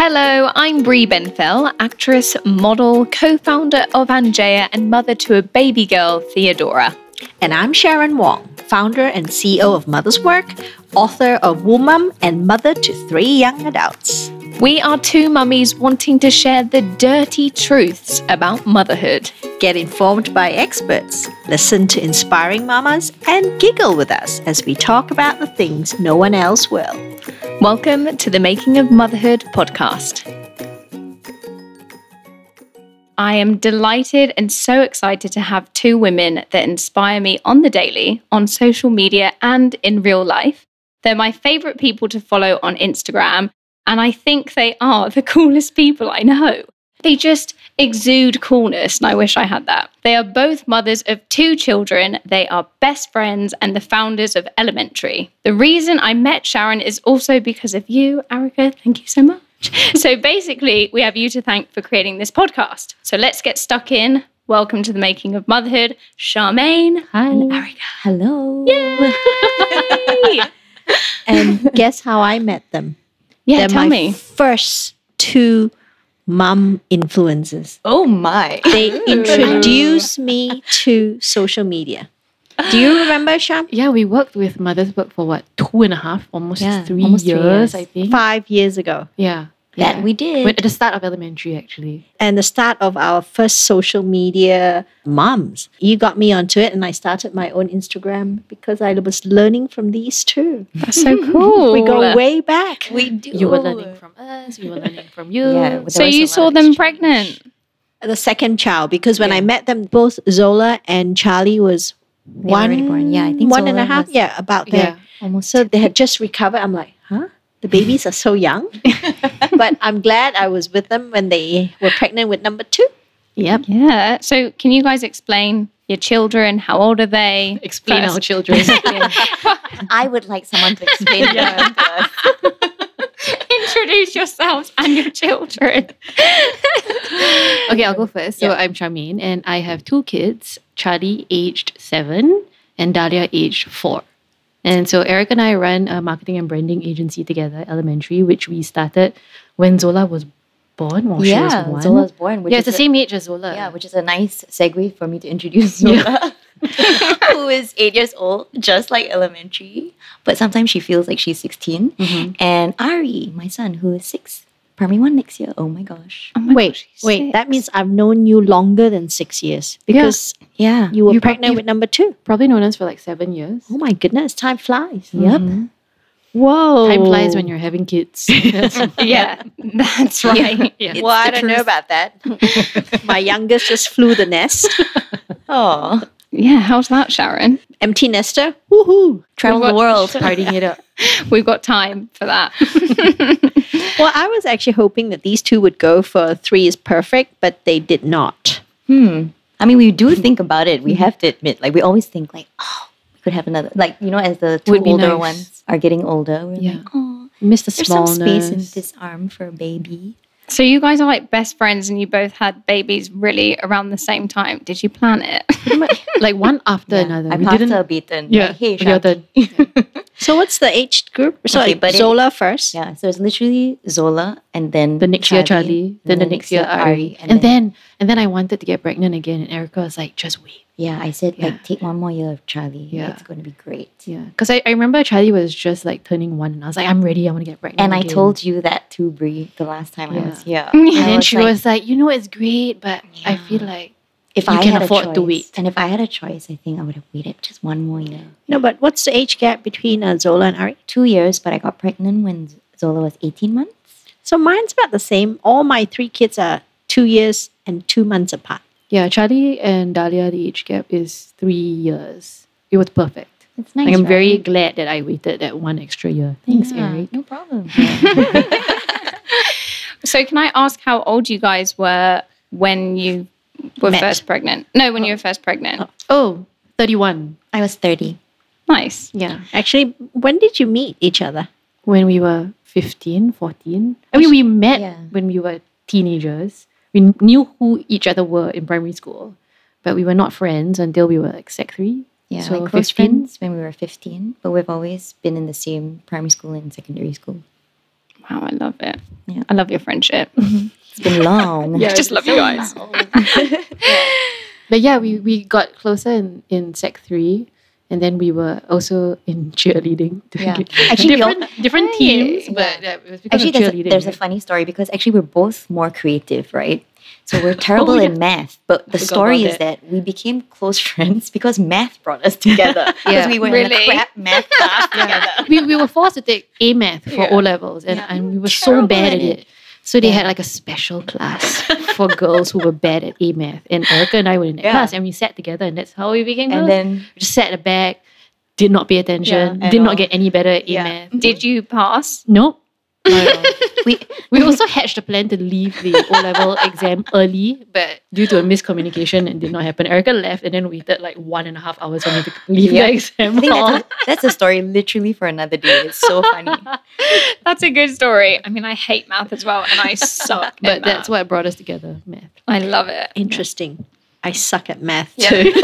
Hello, I'm Brie Benfell, actress, model, co founder of Angea, and mother to a baby girl, Theodora. And I'm Sharon Wong, founder and CEO of Mother's Work, author of Woman, and mother to three young adults. We are two mummies wanting to share the dirty truths about motherhood. Get informed by experts, listen to inspiring mamas, and giggle with us as we talk about the things no one else will. Welcome to the Making of Motherhood podcast. I am delighted and so excited to have two women that inspire me on the daily, on social media, and in real life. They're my favorite people to follow on Instagram, and I think they are the coolest people I know. They just exude coolness, and I wish I had that. They are both mothers of two children, they are best friends, and the founders of Elementary. The reason I met Sharon is also because of you, Erica. Thank you so much. So basically, we have you to thank for creating this podcast. So let's get stuck in. Welcome to the making of motherhood, Charmaine Hi. and Erica. Hello. Yay! And guess how I met them? Yeah, They're tell my me. first two mum influences. Oh my. They introduced me to social media. Do you remember, Sham? Yeah, we worked with Mother's Book for what, two and a half, almost Yeah, three, almost three years, years. I think. Five years ago. Yeah. That yeah. we did. When- at the start of elementary, actually. and the start of our first social media moms. You got me onto it, and I started my own Instagram because I was learning from these two. That's so cool. We go way back. we do. You were learning from us, we were learning from you. Yeah, So you saw them pregnant. The second child, because when I met them, both Zola and Charlie was were already one, born. Yeah, I think one and a half. was- Yeah, about there. Yeah. Almost. So they had just recovered. I'm like, huh? The babies are so young. but I'm glad I was with them when they were pregnant with number two. Yep. Yeah. So can you guys explain your children? How old are they? Explain First. our children. I would like someone to explain them to. Introduce yourselves and your children. okay, I'll go first. So I'm Charmaine and I have two kids, Charlie aged seven and Dahlia aged four. And so Eric and I run a marketing and branding agency together, Elementary, which we started when Zola was born. Or she was yeah, one. Zola's born. Which yeah, it's the a- same age as Zola. Yeah, which is a nice segue for me to introduce Zola, who is eight years old, just like elementary, but sometimes she feels like she's 16. Mhm. And Ari, my son, who is six, primary one next year. Oh my gosh. Oh my wait, gosh, she's wait. That means I've known you longer than six years because Yeah. you were You pregnant you- with number two. Probably known us for like seven years. Oh my goodness, time flies. Yep. Mhm. Whoa. Time flies when you're having kids. Yeah, that's right. yeah. It's Well, I don't know about that. my youngest just flew the nest. Oh, Yeah, how's that, Sharon? Empty nester. Woohoo. travel We've the world. Partying it up. We've got time for that. Well, I was actually hoping that these two would go for three is perfect, but they did not. Hmm. I mean, we do think about it. We have to admit, like we always think, like, oh, we could have another. Like you know, as the two older nice. ones are getting older, we're Yeah. like, oh, Miss the there's some space in this arm for a baby. So you guys are like best friends and you both had babies really around the same time. Did you plan it? like one after Yeah. another. I we passed didn't. her beaten. yeah, Like, hey, your Shaki. turn. So what's the age group? So Okay, like but it- Zola first. Yeah, so it's literally Zola and then The next year, Charlie. Then, the next year, Ari. And, then, and then I wanted to get pregnant again, and Erica was like, "Just wait." Yeah, I said Yeah. like take one more year of Charlie. Yeah. it's going to be great. Yeah, because I, I remember Charlie was just like turning one, and I was like, "I'm ready. I want to get pregnant." And I told you that too, Brie, the last time I was here. And and I then she like, was like, "You know, it's great, but I feel like if you I can had afford a to wait. and if I had a choice, I think I would have waited just one more year. No, but what's the age gap between uh, Zola and Ari? Two years, but I got pregnant when Zola was 18 months. So mine's about the same. All my three kids are two years and two months apart. Yeah, Charlie and Dahlia, the age gap is three years. It was perfect. It's nice. Like, I'm very glad that I waited that one extra year. Thanks, Yeah, Eric. No problem. so can I ask how old you guys were when you were Met. first pregnant? No, when you were first pregnant. Oh, 31. I was 30. Nice. Yeah. Actually, when did you meet each other? When we were 15, 14. I mean, we met Yeah. when we were teenagers. We knew who each other were in primary school, but we were not friends until we were like sec three. Yeah, So like close 15? friends when we were 15, but we've always been in the same primary school and secondary school. Wow, I love it. Yeah. I love your friendship. It's been long. I just love you guys. But yeah, we, we got closer in, in sec three. And then we were also in cheerleading. Yeah. Actually, different, different Hey. teams, but yeah, it was because Actually, there's, a, there's a funny story because actually we're both more creative, right? So we're terrible oh, yeah. in math, but the story is that we became close friends because math brought us together. Because Yeah. we were in Really? a crap math class together. we, we were forced to take A math for. O levels, and, and we were so bad at at it. it. So they Yeah. had like a special class for girls who were bad at A math, and Erica and I were in that Yeah. class, and we sat together, and that's how we became And girls. then we just sat at the back, did not pay attention, did at not get any better at A math. Did you pass? Nope. All. we We also hatched a plan to leave the O level exam early, but due to a miscommunication, it did not happen. Erica left and then waited like one and a half hours for me to leave Yeah. the exam hall. that's a, that's a story literally for another day. It's so funny. That's a good story. I mean, I hate math as well, and I suck. But at that's what brought us together, math. I love it. Interesting. I suck at math Yeah. too.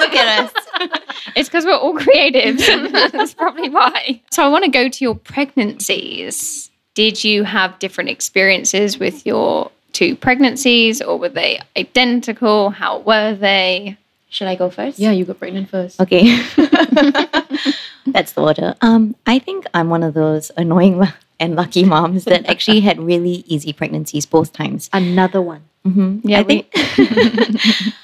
Look at us. It's because we're all creatives. That's probably why. So I want to go to your pregnancies. Did you have different experiences with your two pregnancies, or were they identical? How were they? Should I go first? Yeah, you got pregnant first. Okay. That's the order. Um, I think I'm one of those annoying and lucky moms that actually had really easy pregnancies both times. Another one. Mm-hmm. Yeah, I think.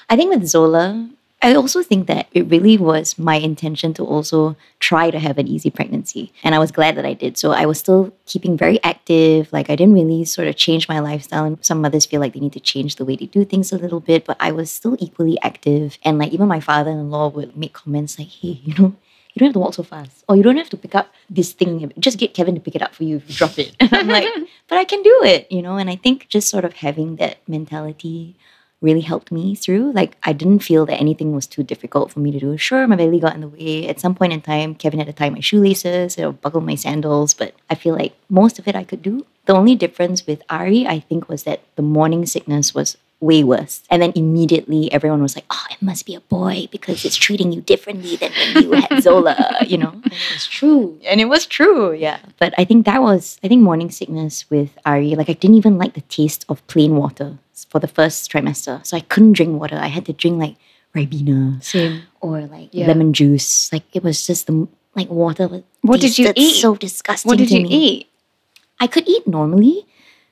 I think with Zola, I also think that it really was my intention to also try to have an easy pregnancy, and I was glad that I did. So I was still keeping very active. Like I didn't really sort of change my lifestyle. And some mothers feel like they need to change the way they do things a little bit, but I was still equally active. And like even my father-in-law would make comments like, "Hey, you know." You don't have to walk so fast. Or you don't have to pick up this thing. Just get Kevin to pick it up for you if you drop it. And I'm like, but I can do it, you know? And I think just sort of having that mentality really helped me through. Like I didn't feel that anything was too difficult for me to do. Sure, my belly got in the way. At some point in time, Kevin had to tie my shoelaces, or buckle my sandals, but I feel like most of it I could do. The only difference with Ari, I think, was that the morning sickness was way worse. And then immediately everyone was like, oh, it must be a boy because it's treating you differently than when you had Zola, you know? It's true. And it was true, yeah. But I think that was, I think morning sickness with Ari, like I didn't even like the taste of plain water for the first trimester. So I couldn't drink water. I had to drink like Ribena Same. or like Yeah. lemon juice. Like it was just the, like water. was- What did you eat? So disgusting. What did to you me. eat? I could eat normally.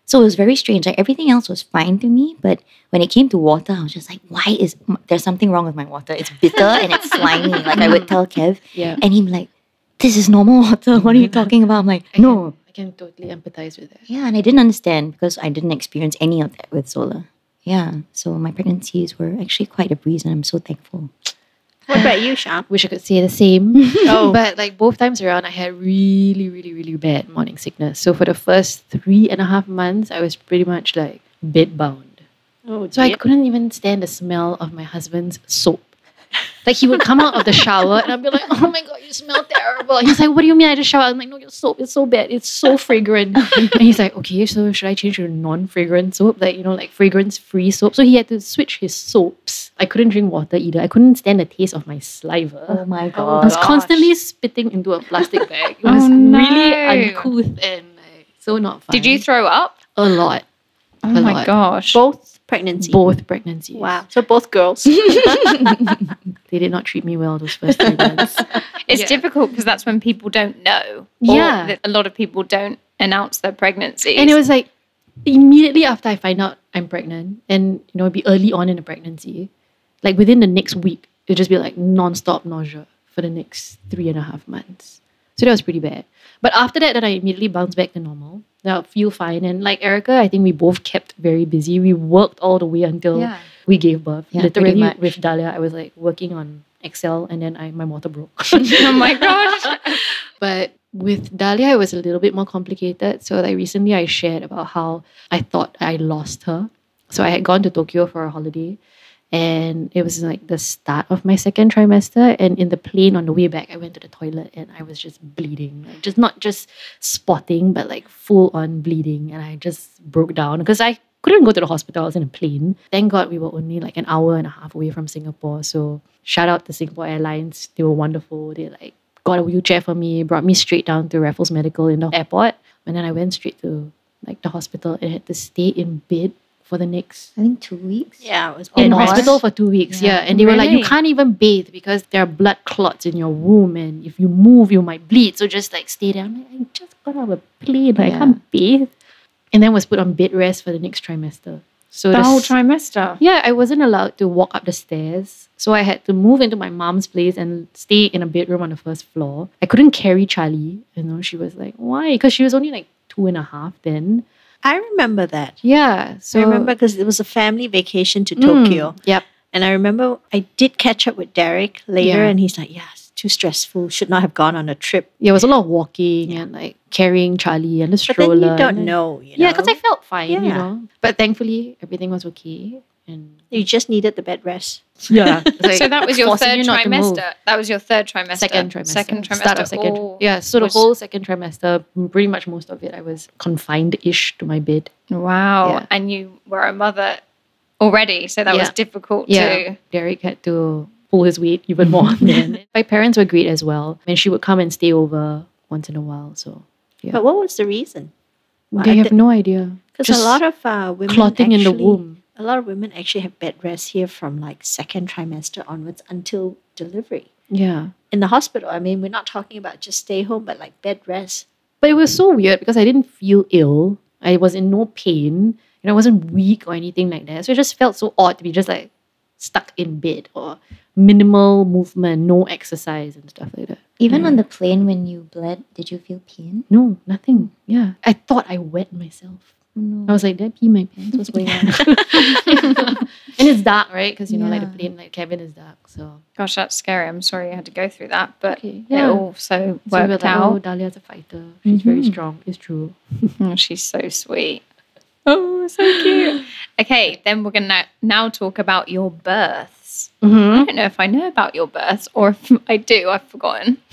So it was very strange. Like everything else was fine to me, but when it came to water, I was just like, why is there's something wrong with my water? It's bitter and it's slimy. Like I would tell Kev, Yeah. and he'd be like, this is normal water. What are you talking about? I'm like, no. Can, totally empathize with that. Yeah, and I didn't understand because I didn't experience any of that with Zola. Yeah, so my pregnancies were actually quite a breeze, and I'm so thankful. What about you, Sham? Wish I could say the same. Oh. But like both times around, I had really, really, really bad morning sickness. So for the first three and a half months, I was pretty much like bed bound. Oh, So I couldn't even stand the smell of my husband's soap. Like he would come out of the shower and I'd be like, oh my god, you smell terrible. He's like, what do you mean I just showered? I'm like, no, your soap is so bad. It's so fragrant. and he's like, okay, so should I change to non-fragrant soap? Like, you know, like fragrance-free soap. So he had to switch his soaps. I couldn't drink water either. I couldn't stand the taste of my saliva. Oh my Oh, I was gosh. constantly spitting into a plastic bag. It Oh, was no. really uncouth and like, so not fun. Did you throw up? a lot? Oh A my lot. gosh. both pregnancy. Both pregnancies. Wow. So both girls. They did not treat me well those first three months. It's Yeah. difficult because that's when people don't know. Or Yeah. that a lot of people don't announce their pregnancies. and it was like immediately after I find out I'm pregnant, and you know, it'd be early on in the pregnancy, like within the next week, it'd just be like non-stop nausea for the next three and a half months. So that was pretty bad. But after that, then I immediately bounced back to normal. Now I feel fine. And like Erica, I think we both kept very busy. We worked all the way until Yeah. we gave birth. Yeah, Literally much. with Dahlia, I was like working on Excel and then I my motor broke. oh my gosh. But with Dahlia, it was a little bit more complicated. So like recently I shared about how I thought I lost her. So I had gone to Tokyo for a holiday and it was like the start of my second trimester. And in the plane on the way back, I went to the toilet and I was just bleeding. Like just not just spotting, but like full on bleeding. And I just broke down because I couldn't go to the hospital. I was in a plane. Thank God we were only like an hour and a half away from Singapore. So shout out to Singapore Airlines. They were wonderful. They like got a wheelchair for me, brought me straight down to Raffles Medical in the airport. And then I went straight to like the hospital and had to stay in bed for the next I think two weeks. Yeah, it was in more. hospital for two weeks. Yeah. Yeah. And they were like, you can't even bathe because there are blood clots in your womb. And if you move, you might bleed. So just like stay there. I'm like, I just got out of a plane. But I can't bathe. And then was put on bed rest for the next trimester. So The whole trimester. Yeah, I wasn't allowed to walk up the stairs. So I had to move into my mom's place and stay in a bedroom on the first floor. I couldn't carry Charlie. You know, she was like, why? Because she was only like two and a half then. I remember that. Yeah. So I remember because it was a family vacation to Mm, Tokyo. Yep. And I remember I did catch up with Derek later, Yeah. and he's like, "Yeah, it's too stressful. Should not have gone on a trip." Yeah, it was a lot of walking and like carrying Charlie and the But stroller. then you don't then- know, you know. Yeah, because I felt fine, you know. But thankfully, everything was okay. And you just needed the bed rest. yeah, so that was your third you not to move. trimester. That was your third trimester. Second trimester. Second trimester. Start of second. all yeah, so the whole second trimester, pretty much most of it, I was confined-ish to my bed. Wow. Yeah. And you were a mother already, so that was Yeah. difficult Yeah, to. Derek had to pull his weight even more. then my parents were great as well, and she would come and stay over once in a while. So Yeah. But what was the reason? Well, they I have no idea. Because a lot of uh, women clotting in the womb. A lot of women actually have bed rest here from like second trimester onwards until delivery. Yeah. In the hospital, I mean, we're not talking about just stay home, but like bed rest. But it was so weird because I didn't feel ill. I was in no pain. You know, I wasn't weak or anything like that. So it just felt so odd to be just like stuck in bed or minimal movement, no exercise and stuff like that. Even on the plane when you bled, did you feel pain? No, nothing. Yeah. I thought I wet myself. No. I was like, did I pee my pants? What's going on? and it's dark, right? Because you know, like the plane, like cabin is dark. So Gosh, that's scary. I'm sorry you had to go through that, but Okay, it yeah. also So we were worked like, oh, out. Dahlia's a fighter. She's very Mhm. strong. It's true. Oh, she's so sweet. Oh, so cute. okay, then we're gonna now talk about your births. Mm-hmm. I don't know if I know about your births or if I do. I've forgotten.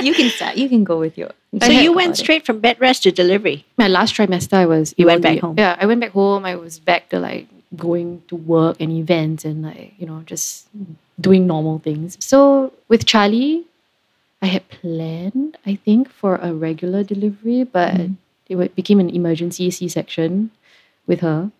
you can start. You can go with your. So you went straight from bed rest to delivery. my last trimester I was You went back home? Yeah, I went back home. I was back to like going to work and events and like, you know, just doing normal things. So with Charlie, I had planned, I think, for a regular delivery, but Mm-hmm. It became an emergency C section with her.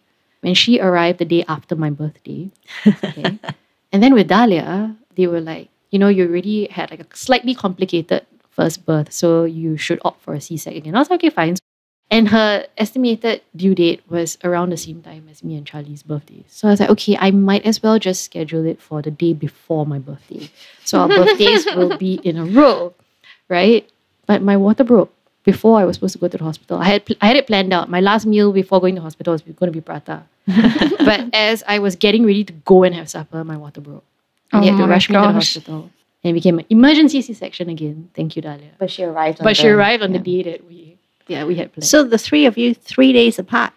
When she arrived the day after my birthday. Okay. and then with Dahlia, they were like, you know, you already had like a slightly complicated first birth, so you should opt for a C-section. again. I was like, okay, fine. And her estimated due date was around the same time as me and Charlie's birthday. So I was like, okay, I might as well just schedule it for the day before my birthday. So our birthdays will be in a row, right? But my water broke before I was supposed to go to the hospital. I had pl- I had it planned out. My last meal before going to the hospital was going to be prata. but as I was getting ready to go and have supper, my water broke. And they had Oh to my rush me to the hospital. And it became an emergency C-section again. Thank you, Dahlia. But she arrived. On But she the- arrived on yeah. the day that we, yeah, we had planned. So the three of you, three days apart.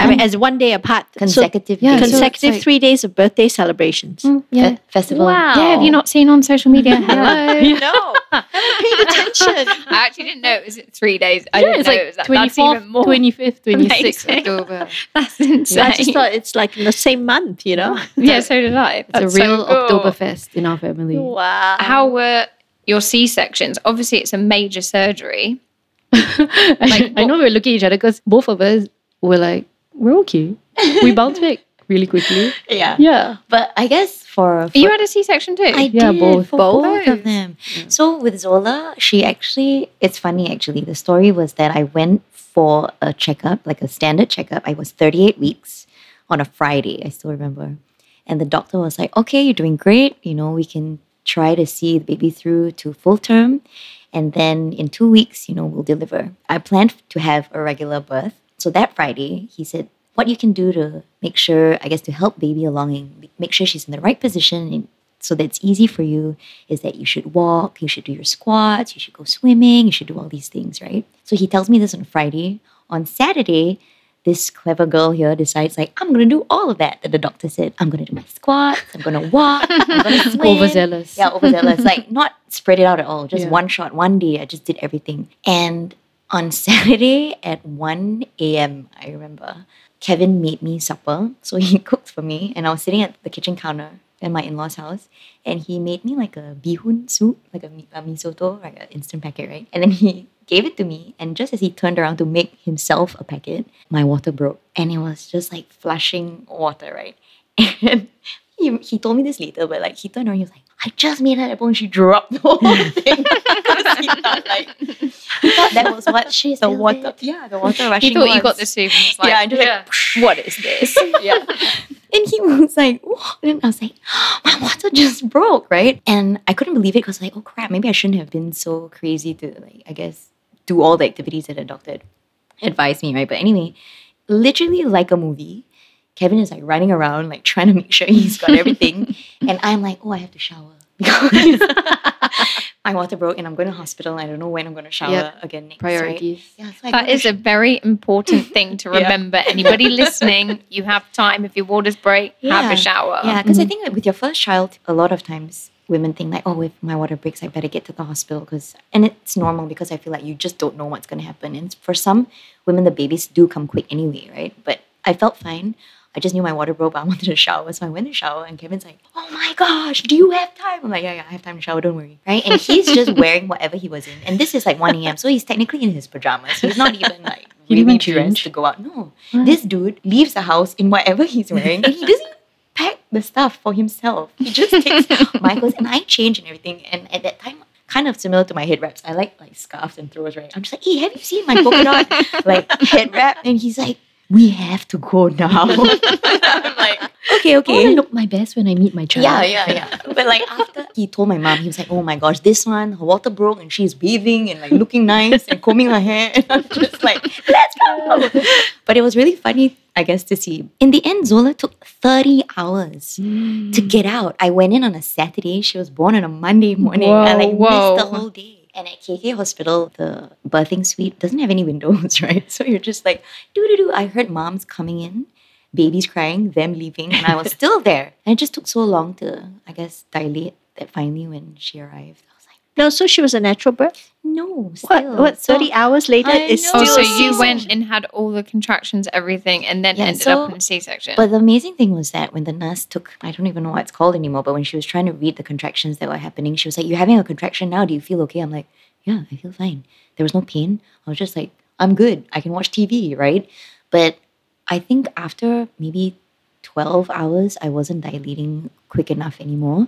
I mean, as one day apart. So consecutive. Yeah, days. so consecutive like- three days of birthday celebrations. Mm, yeah. Fe- festival. Yeah, have you not seen on social media? Hello. no, haven't paid attention. I actually didn't know it was three days. I Yeah, didn't it's know like it was that. That's 24th, even more. 25th, 26th Amazing. October. That's insane. I just thought it's like in the same month, you know? yeah, so did I. It's a That's so real cool. Oktoberfest in our family. Wow. How were your C sections? Obviously, it's a major surgery. I, I know we were looking at each other because both of us were like, we're okay. We bounced back really quickly. Yeah. Yeah. But I guess for, for You had a C section too. I Yeah, did both. for Both? both, of them. So with Zola, she actually, it's funny actually. The story was that I went for a checkup, like a standard checkup. I was 38 weeks on a Friday, I still remember. And the doctor was like, okay, you're doing great. You know, we can try to see the baby through to full term. And then in two weeks, you know, we'll deliver. I planned to have a regular birth. So that Friday, he said, what you can do to make sure, I guess, to help baby along and make sure she's in the right position and so that it's easy for you is that you should walk, you should do your squats, you should go swimming, you should do all these things, right? So he tells me this on Friday. On Saturday, this clever girl here decides like I'm gonna do all of that that the doctor said. I'm gonna do my squats, I'm gonna walk, I'm gonna swim. Overzealous. Yeah, overzealous. like not spread it out at all. Just Yeah. one shot, one day. I just did everything. And on Saturday at 1 a.m., I remember, Kevin made me supper. So he cooked for me, and I was sitting at the kitchen counter at my in-laws house and he made me like a bihun soup, like a, a misoto, like an instant packet, right? And then he gave it to me and just as he turned around to make himself a packet, my water broke and it was just like flushing water, right? And he, he told me this later, but like he turned around, he was like, I just made that apple and she dropped the whole thing. Because he thought like he thought that was what she's the water. Yeah, the water rushing. He thought you got the soup like, yeah, and just like what is this? yeah. and he was like, what? And I was like, oh, my water just broke, right? And I couldn't believe it because like, oh crap, maybe I shouldn't have been so crazy to like, I guess, do all the activities that the doctor advised me, right? But anyway, literally like a movie, Kevin is like running around, like trying to make sure he's got everything. and I'm like, oh, I have to shower. Because my water broke and I'm going to hospital. I don't know when I'm going to shower Yep. again next. right? Priorities. Yeah, so I That go is to a very important thing to Yeah. remember. Anybody listening, you have time. If your waters break, have a shower. Yeah, because I mm-hmm. think that with your first child, a lot of times women think like, oh, if my water breaks, I better get to the hospital because, and it's normal because I feel like you just don't know what's going to happen. And for some women, the babies do come quick anyway, right? But I felt fine. I just knew my water broke, but I wanted to shower, so I went to shower. And Kevin's like, "Oh my gosh, do you have time?" I'm like, "Yeah, yeah, I have time to shower. Don't worry." Right? And he's just wearing whatever he was in, and this is like 1 a.m., so he's technically in his pajamas. He's not even like He really didn't dressed to go out. No, this dude leaves the house in whatever he's wearing, and he doesn't pack the stuff for himself. He just takes my clothes, and I change and everything. And at that time, kind of similar to my head wraps, I like like scarves and throws. Right? I'm just like, hey, have you seen my polka dot like head wrap? And he's like, we have to go now. I'm like, okay, okay. I want look my best when I meet my child. Yeah, yeah, yeah. But like after he told my mom, he was like, "Oh my gosh, this one, her water broke, and she's bathing and like looking nice and combing her hair." And I'm just like, "Let's go!" But it was really funny, I guess, to see. In the end, Zola took thirty hours to mm. get out. I went in on a Saturday. She was born on a Monday morning. I Whoa, like missed the whole day. And at KK Hospital, the birthing suite doesn't have any windows, right? So you're just like, doo doo doo. I heard moms coming in, babies crying, them leaving, and I was still there. And it just took so long to, I guess, dilate that finally when she arrived, I was like, No, so she was a natural birth. no, What? still. What? So- Thirty hours later I is know. Oh, so you went and had all the contractions, everything, and then Yeah, ended so- up in a C-section. But the amazing thing was that when the nurse took, I don't even know what it's called anymore, but when she was trying to read the contractions that were happening, she was like, You're having a contraction now. Do you feel okay? I'm like, Yeah, I feel fine. There was no pain. I was just like, I'm good. I can watch TV, right? But I think after maybe 12 hours, I wasn't dilating quick enough anymore.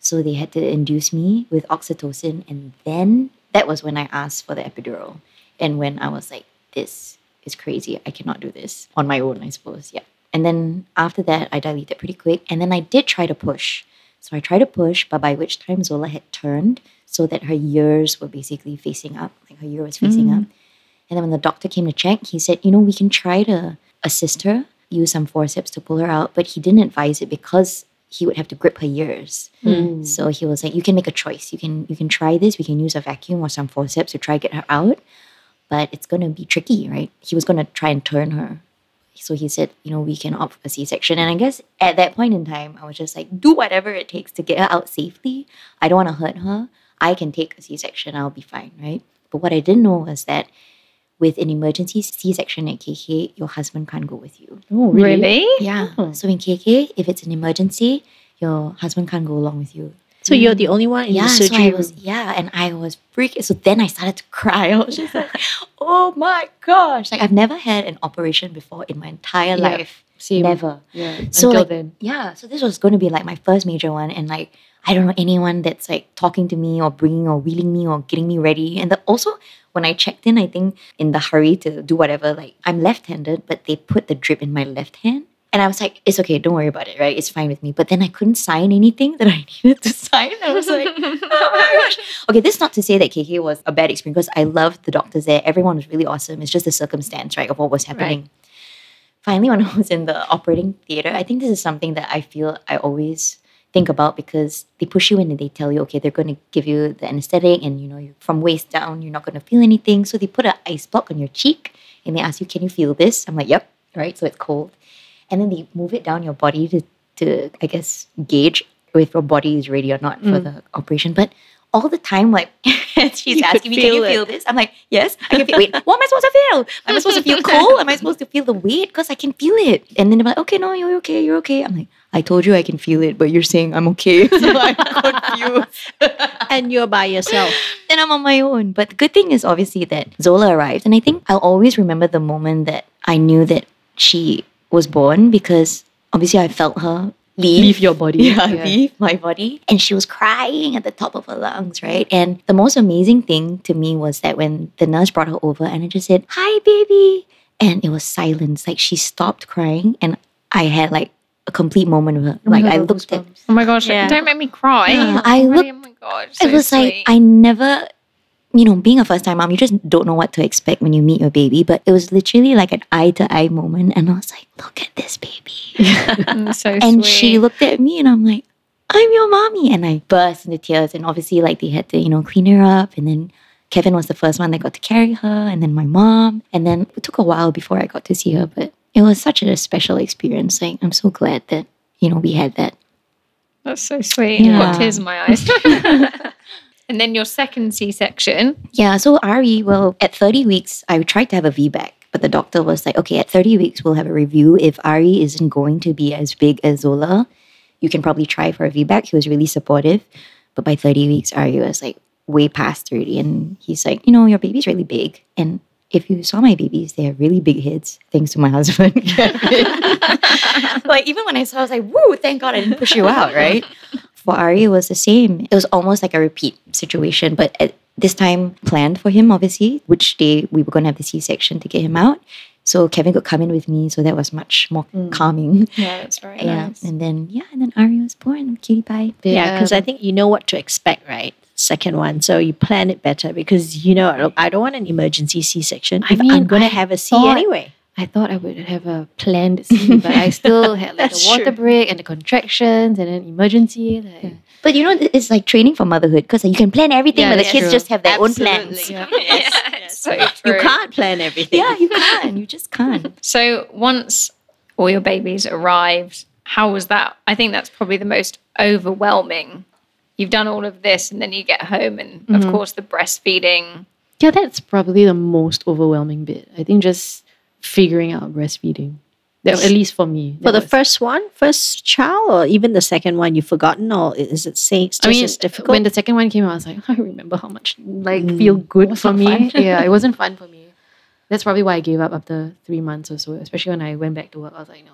So they had to induce me with oxytocin. And then that was when I asked for the epidural. And when I was like, this is crazy. I cannot do this on my own, I suppose. Yeah. And then after that, I dilated pretty quick. And then I did try to push. So I tried to push, but by which time Zola had turned so that her ears were basically facing up, like her ear was facing mm-hmm. up. And then when the doctor came to check, he said, you know, we can try to assist her, use some forceps to pull her out, but he didn't advise it because he would have to grip her ears. Hmm. So he was like, you can make a choice. You can you can try this. We can use a vacuum or some forceps to try get her out, but it's gonna be tricky, right? He was gonna try and turn her. So he said, you know, we can opt for a C-section. And I guess at that point in time, I was just like, do whatever it takes to get her out safely. I don't want to hurt her. I can take a C-section. I'll be fine, right? But what I didn't know was that with an emergency C-section at KK, your husband can't go with you. Oh, really? Yeah. Oh. So in KK, if it's an emergency, your husband can't go along with you. So you're the only one in yeah, the so surgery I was yeah, and I was freaking. So then I started to cry. I was just like, "Oh my gosh!" Like I've never had an operation before in my entire Yeah. life. Same. Never. Yeah. So Until like, then. yeah. So this was going to be like my first major one, and like I don't know anyone that's like talking to me or bringing or wheeling me or getting me ready. And the, also when I checked in, I think in the hurry to do whatever, like I'm left-handed, but they put the drip in my left hand. And I was like, it's okay, don't worry about it, right? It's fine with me. But then I couldn't sign anything that I needed to sign. I was like, oh my gosh. Okay, this is not to say that KK was a bad experience because I loved the doctors there. Everyone was really awesome. It's just the circumstance, right, of what was happening. Finally, when I was in the operating theater, I think this is something that I feel I always think about because they push you in and they tell you, okay, they're going to give you the anesthetic and, you know, from waist down, you're not going to feel anything. So they put an ice block on your cheek and they ask you, can you feel this? I'm like, yep, right? So it's cold. And then they move it down your body to, to I guess, gauge if your body is ready or not for mm. the operation. But all the time, like she's You asking me, "Can you feel it. this?" I'm like, "Yes, I can feel." Wait, what am I supposed to feel? Am I supposed to feel cold? Am I supposed to feel the weight? Because I can feel it. And then they're like, "Okay, no, you're okay. You're okay." I'm like, "I told you I can feel it, but you're saying I'm okay." So I'm confused. And you're by yourself. and I'm on my own. But the good thing is obviously that Zola arrived. And I think I'll always remember the moment that I knew that she was born because obviously I felt her leave. Leave your body. Yeah, Yeah. leave my body. And she was crying at the top of her lungs, right? And the most amazing thing to me was that when the nurse brought her over and I just said, Hi, baby. And it was silence. Like she stopped crying and I had like a complete moment of her. Oh like God, I got looked at. Oh my gosh, Yeah. don't make me cry. Yeah, I Already, look- Oh my god, it was like I never, you know, being a first time mom, you just don't know what to expect when you meet your baby. But it was literally like an eye to eye moment, and I was like, "Look at this baby," Mm, so and sweet. she looked at me, and I'm like, "I'm your mommy," and I burst into tears. And obviously, like they had to, you know, clean her up, and then. Kevin was the first one that got to carry her, and then my mom. And then it took a while before I got to see her, but it was such a special experience. Like, I'm so glad that, you know, we had that. That's so sweet. I've got tears in my eyes. and then your second C-section. Yeah, so Ari, well, at 30 weeks, I tried to have a VBAC, but the doctor was like, okay, at 30 weeks, we'll have a review. If Ari isn't going to be as big as Zola, you can probably try for a VBAC. He was really supportive. But by 30 weeks, Ari was like way past 30. And he's like, you know, your baby's really big. And if you saw my babies, they have really big heads, thanks to my husband. Like, even when I saw, I was like, woo, thank God I didn't push you out, right? For Ari, it was the same. It was almost like a repeat situation, but at this time planned for him, obviously, which day we were going to have the C section to get him out. So Kevin could come in with me, so that was much more calming. Yeah, that's very Yeah, nice. and then yeah, and then Ari was born, cutie pie. Yeah, because I um, think you know what to expect, right? Second one. So you plan it better because you know, look, I don't want an emergency C section I if I'm going to have a C thought- anyway. I thought I would have a planned scene, but I still had like That's the water true. break and the contractions and then emergency. Like, But you know, it's like training for motherhood because you can plan everything, Yeah, but the kids true. just have their Absolutely. own plans. Yeah. Yes, so You can't plan everything. Yeah, you can't. You just can't. So once all your babies arrived, how was that? I think that's probably the most overwhelming. You've done all of this and then you get home and of mm-hmm. course the breastfeeding. yeah, that's probably the most overwhelming bit. I think just figuring out breastfeeding. That, at least for me. For the was- first one, first child, or even the second one, you've forgotten, or is it saying it's I just mean, as difficult? when the second one came out, I was like, I remember how much like Mm. feel good for me. yeah, it wasn't fun for me. That's probably why I gave up after three months or so. Especially when I went back to work, I was like, no.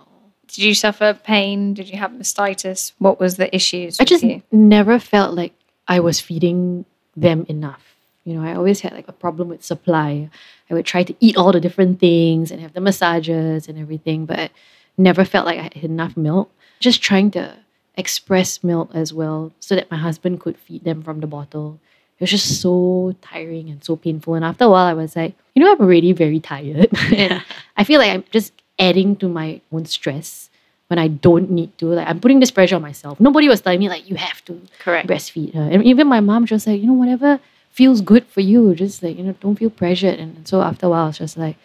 Did you suffer pain? Did you have mastitis? What was the issues? I with just you? never felt like I was feeding them enough. You know, I always had like a problem with supply. I would try to eat all the different things and have the massages and everything, but never felt like I had enough milk. Just trying to express milk as well so that my husband could feed them from the bottle. It was just so tiring and so painful. And after a while, I was like, you know, I'm already very tired. and I feel like I'm just adding to my own stress when I don't need to. Like, I'm putting this pressure on myself. Nobody was telling me, like, you have to Correct. breastfeed her. And even my mom just like, you know, whatever feels good for you, just like, you know, don't feel pressured. And so after a while, I was just like,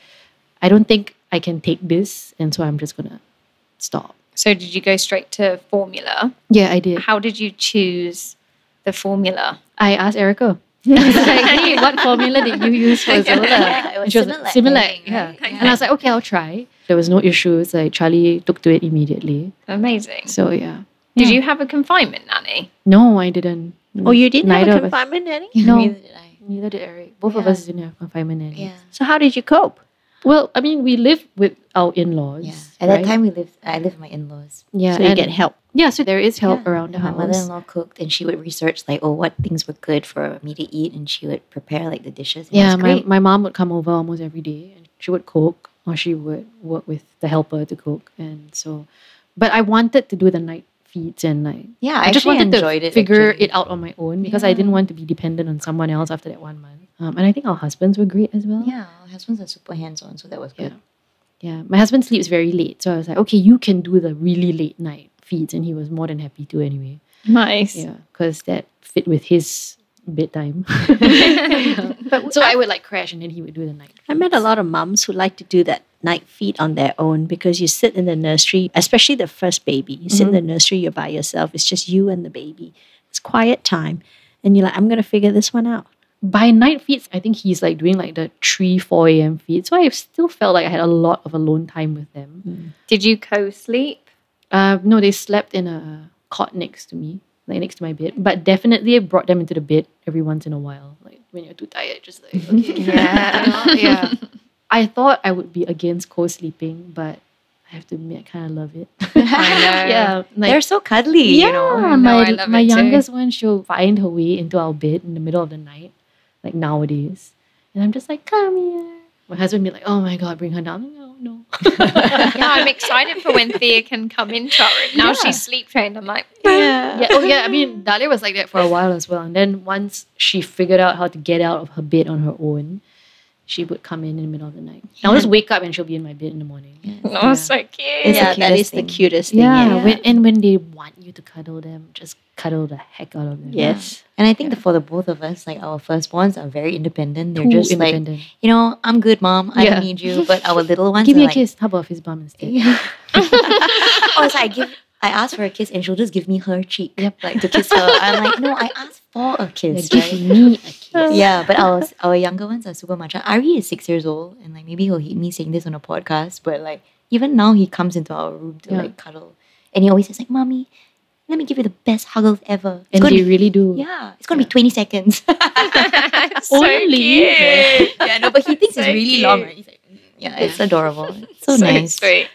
I don't think I can take this. And so I'm just going to stop. So did you go straight to formula? Yeah, I did. How did you choose the formula? I asked Erica. I was like, hey, what formula did you use for Zola? Yeah, it was similar, similar, yeah. right? Yeah. And I was like, okay, I'll try. There was no issues. Like Charlie took to it immediately. Amazing. So yeah. Did Yeah. you have a confinement nanny? No, I didn't. Oh, you didn't Neither have of a us. confinement nanny? No. Neither did I. Neither did Eric. Both of us didn't have confinement nanny. Yeah. So how did you cope? Well, I mean, we lived with our in-laws. Yeah. At that time, we lived. I lived with my in-laws. yeah, so you get help. Yeah, so there is help Yeah. around the my house. My mother-in-law cooked, and she would research like, oh, what things were good for me to eat, and she would prepare like the dishes. Yeah, my, my mom would come over almost every day and she would cook or she would work with the helper to cook. And so, but I wanted to do the night feeds and like, yeah, I, I, just wanted to it. figure actually. it out on my own because I didn't want to be dependent on someone else after that one month. Um, and I think our husbands were great as well. Yeah, our husbands are super hands-on, so that was good. Yeah. My husband sleeps very late. So I was like, okay, you can do the really late night feeds. And he was more than happy to anyway. Nice. Yeah, because that fit with his bedtime. but so I would like crash and then he would do the night. I met a lot of mums who like to do that night feed on their own because you sit in the nursery, especially the first baby. You sit in the nursery, you're by yourself. It's just you and the baby. It's quiet time. and you're like, I'm gonna figure this one out. By night feeds, I think he's like doing like the 3, 4 a.m. feed. So I still felt like I had a lot of alone time with them. Did you co-sleep? Uh, no, they slept in a cot next to me, like next to my bed. But definitely I brought them into the bed every once in a while. Like when you're too tired, just like, okay. Yeah. yeah. I thought I would be against co-sleeping, but I have to admit, I kind of love it. Yeah, like, They're so cuddly, yeah, you know. my, love my too. youngest one, she'll find her way into our bed in the middle of the night, like nowadays. And I'm just like, come here. My husband be like, oh my God, bring her down. I'm oh, No, no. yeah, I'm excited for when Thea can come into our room. Now Yeah. she's sleep trained. I'm like, Yeah. yeah, oh yeah. I mean, Dahlia was like that for a while as well. And then once she figured out how to get out of her bed on her own, she would come in in the middle of the night. I'll just wake up and she'll be in my bed in the morning. oh, so cute. It's the yeah, that is cutest is the cutest thing. Yeah, Yeah. When, and when they want you to cuddle them, just cuddle the heck out of them. Yes. And I think that for the both of us, like our firstborns are very independent. They're Too just like, independent. you know, I'm good, mom. I Yeah. don't need you. But our little ones Give are me a like, kiss. How about fist bump instead? Yeah. oh, so I give. I ask for a kiss and she'll just give me her cheek, Yep. like to kiss her. I'm like, no, I asked for a Yeah, right? me a kiss. yeah, but our our younger ones are super much. Ari is six years old, and like maybe he'll hate me saying this on a podcast, but like even now he comes into our room to Yeah. like cuddle, and he always says like, "Mommy, let me give you the best huggles ever." It's And gonna they be, really do. yeah, it's gonna be twenty seconds. so Only. cute. yeah, no, but he thinks So it's really cute. long. Right? He's like, "Mm, yeah, it's adorable. It's so, So nice. sweet.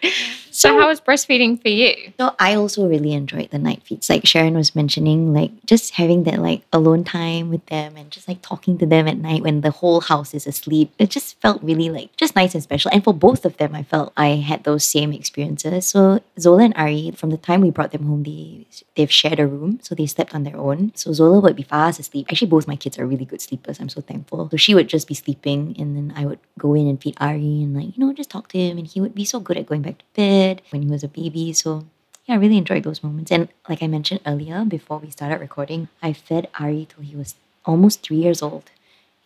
So, how was breastfeeding for you? So I also really enjoyed the night feeds. Like Sharon was mentioning, like just having that like alone time with them and just like talking to them at night when the whole house is asleep. It just felt really like just nice and special. And for both of them, I felt I had those same experiences. So Zola and Ari, from the time we brought them home, they they've shared a room, so they slept on their own. So Zola would be fast asleep. Actually, both my kids are really good sleepers. I'm so thankful. So she would just be sleeping, and then I would go in and feed Ari and like you know just talk to him, and he would be so good at going back to bed when he was a baby. So yeah, I really enjoyed those moments. And like I mentioned earlier, before we started recording, I fed Ari till he was almost three years old.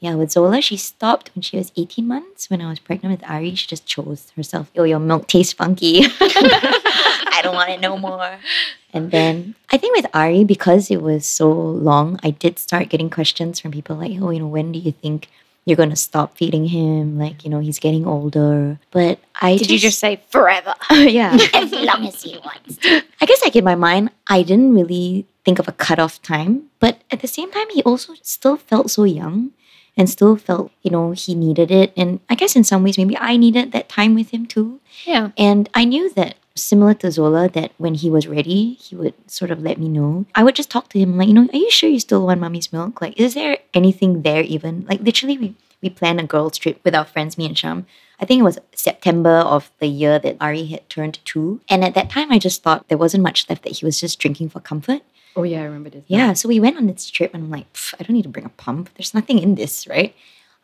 Yeah, with Zola, she stopped when she was 18 months. When I was pregnant with Ari, she just chose herself, oh, your milk tastes funky. I don't want it no more. And then I think with Ari, because it was so long, I did start getting questions from people like, oh, you know, when do you think you're going to stop feeding him? Like, you know, he's getting older. But I Did you just say forever? yeah. as long as he wants to. I guess like in my mind, I didn't really think of a cutoff time. But at the same time, he also still felt so young and still felt, you know, he needed it. And I guess in some ways, maybe I needed that time with him too. Yeah. And I knew that similar to Zola, that when he was ready, he would sort of let me know. I would just talk to him like, you know, are you sure you still want mommy's milk? Like, is there anything there even? Like literally we we planned a girls trip with our friends, me and Sham. I think it was September of the year that Ari had turned two. And at that time I just thought there wasn't much left that he was just drinking for comfort. Oh yeah, I remember this. Yeah, so we went on this trip and I'm like, I don't need to bring a pump. There's nothing in this, right?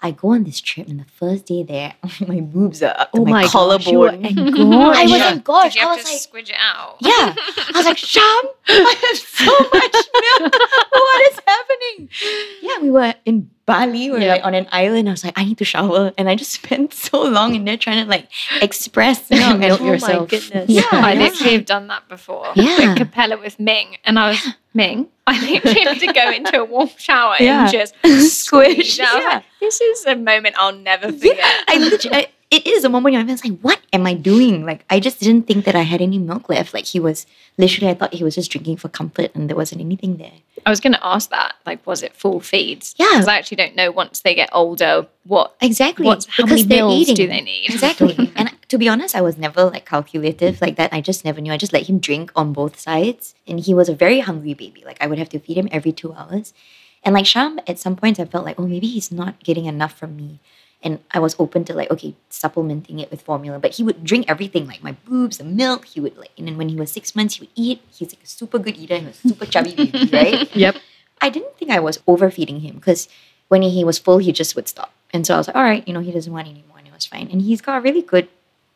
I go on this trip and the first day there, my boobs are up to Oh my, my gosh, you were collarbone. engorged. I was Yeah. engorged. Did you I was to like, squidge it out? yeah. I was like, Sham, I have so much milk. what is happening? Yeah, we were in Bali. Were Yep. like on an island. I was like, I need to shower. And I just spent so long in there trying to like express milk. Milk and- Oh my yourself. goodness. Yeah. I yeah. literally have done that before. Yeah. With Capella with Ming. And I was, Ming, I literally had to go into a warm shower Yeah. and just Squish. I Yeah. like, this is a moment I'll never forget. I literally, I, it is a moment I was like, what am I doing? Like, I just didn't think that I had any milk left. Like, he was literally, I thought he was just drinking for comfort and there wasn't anything there. I was going to ask that. Like, was it full feeds? Yeah. Because I actually don't know once they get older what Exactly. what's how because many meals do they need? Exactly. and to be honest, I was never like calculative like that. I just never knew. I just let him drink on both sides. And he was a very hungry baby. Like I would have to feed him every two hours. And like Sham, at some points I felt like, oh, maybe he's not getting enough from me. And I was open to like, okay, supplementing it with formula. But he would drink everything, like my boobs, the milk. He would like, and then when he was six months, he would eat. He's like a super good eater. He was super chubby baby, right? Yep. I didn't think I was overfeeding him because when he was full, he just would stop. And so I was like, all right, you know, he doesn't want anymore, and it was fine. And he's got really good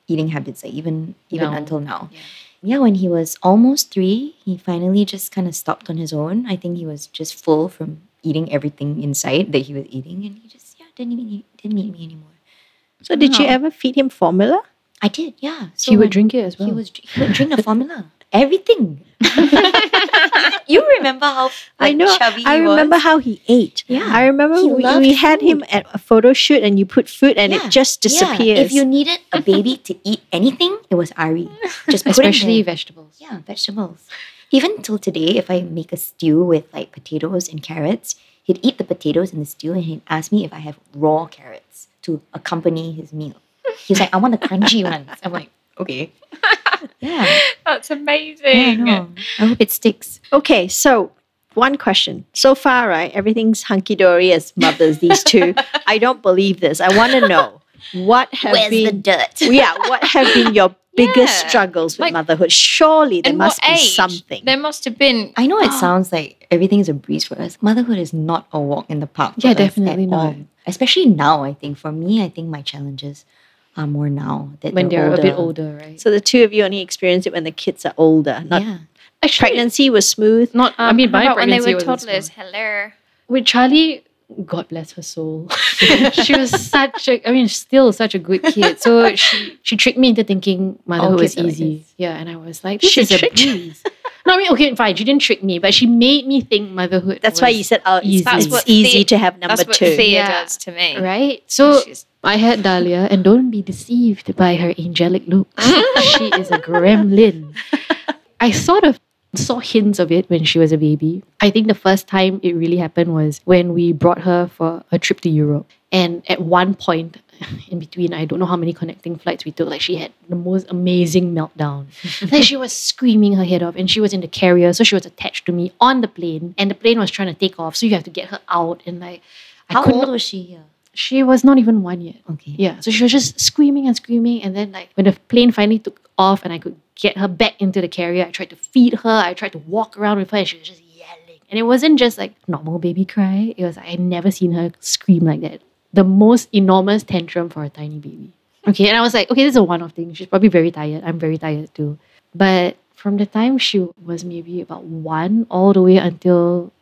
eating habits, like even even Now. until now. Yeah. Yeah. when he was almost three, he finally just kind of stopped on his own. I think he was just full from eating everything inside that he was eating, and he just didn't need, didn't need me anymore. So did you ever feed him formula? I did, yeah. So he would drink it as well. He was he would drink the formula. everything. you remember how I know. chubby I remember was? how he ate. Yeah. I remember we, we had him at a photo shoot and you put food and Yeah. it just Yeah, disappears. If you needed a baby to eat anything, it was Ari. Just Especially vegetables. Yeah, vegetables. Even till today, if I make a stew with like potatoes and carrots, he'd eat the potatoes in the stew and he'd ask me if I have raw carrots to accompany his meal. He's like, I want the crunchy ones. I'm like, okay. Yeah. That's yeah I, amazing. know. I hope it sticks. Okay, so one question. So far, right, everything's hunky dory as mothers, these two. I don't believe this. I want to know what have Where's the been dirt? yeah, what have been your biggest Yeah. struggles with Like- motherhood? Surely there must be age? something. There must have been. I know it sounds like everything is a breeze for us. Motherhood is not a walk in the park. for Yeah, us definitely at not. all. Especially now, I think. For me, I think my challenges are more now that When they're, they're a bit older, right? so the two of you only experience it when the kids are older. Not yeah. Actually, pregnancy was smooth. not. I Um, mean, how my about when they were toddlers. small. Hello. With Charlie, God bless her soul. she was such a, I mean, still such a good kid. So she she tricked me into thinking motherhood oh, was kids are like easy. yeah, and I was like, this She is a tricked you? breeze. no, I mean, okay, fine. She didn't trick me, but she made me think motherhood. That's why you said, oh, it's, easy. it's That's what easy the- to have number That's what two. Thea Yeah. does to me. right. So She's- I had Dahlia, and don't be deceived by her angelic looks. she is a gremlin. I sort of saw hints of it when she was a baby. I think the first time it really happened was when we brought her for a trip to Europe. And at one point in between, I don't know how many connecting flights we took, like she had the most amazing meltdown. like she was screaming her head off, and she was in the carrier, so she was attached to me on the plane, and the plane was trying to take off, so you have to get her out and like. I How old was she here? she was not even one yet. Okay. Yeah. So she was just screaming and screaming. And then like when the plane finally took off and I could get her back into the carrier, I tried to feed her. I tried to walk around with her and she was just yelling. And it wasn't just like normal baby cry. It was I'd never seen her scream like that. The most enormous tantrum for a tiny baby. Okay. And I was like, okay, this is a one-off thing. She's probably very tired. I'm very tired too. But from the time she was maybe about one all the way until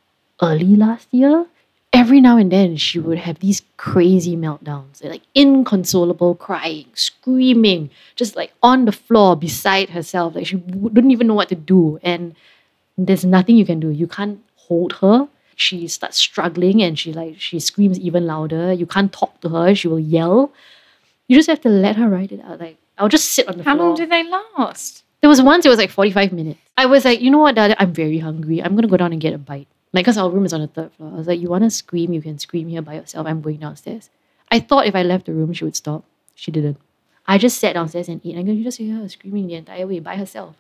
early last year, every now and then she would have these crazy meltdowns, like inconsolable crying, screaming, just like on the floor beside herself. Like she wouldn't even know what to do. And there's nothing you can do. You can't hold her. She starts struggling and she like she screams even louder. You can't talk to her. She will yell. You just have to let her ride it out. Like I'll just sit on the How floor. How long do they last? There was once it was like 45 minutes. I was like, you know what, Dada? I'm very hungry. I'm gonna go down and get a bite. Like, cause our room is on the third floor. I was like, you wanna scream, you can scream here by yourself. I'm going downstairs. I thought if I left the room, she would stop. She didn't. I just sat downstairs and ate. And you just hear her screaming the entire way by herself.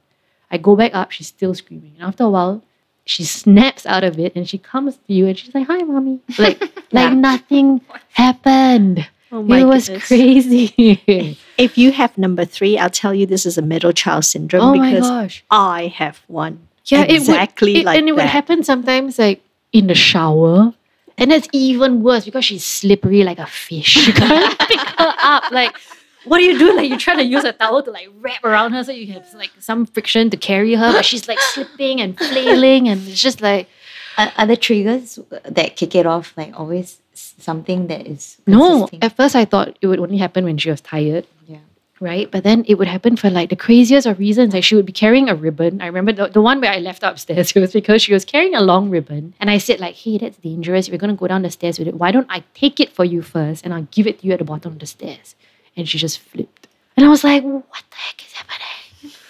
I go back up, she's still screaming. And after a while, she snaps out of it and she comes to you and she's like, hi, mommy. Like, like nothing happened. Oh it was goodness. crazy. If you have number three, I'll tell you this is a middle child syndrome oh because. I have one. Yeah, exactly it would, it, like and it would happen sometimes like in the shower. And that's even worse because she's slippery like a fish. You can't pick her up. Like, what do you do? Like, you're trying to use a towel to like wrap around her so you have like some friction to carry her, but she's like slipping and flailing, and it's just like Are, are the triggers that kick it off like always something that is no. At first, I thought it would only happen when she was tired. Yeah. Right? But then it would happen for like the craziest of reasons. Like she would be carrying a ribbon. I remember the, the one where I left upstairs. It was because she was carrying a long ribbon, and I said like, "Hey, that's dangerous. You're gonna go down the stairs with it, why don't I take it for you first, and I'll give it to you at the bottom of the stairs?" And she just flipped, and I was like, "What the heck is happening?"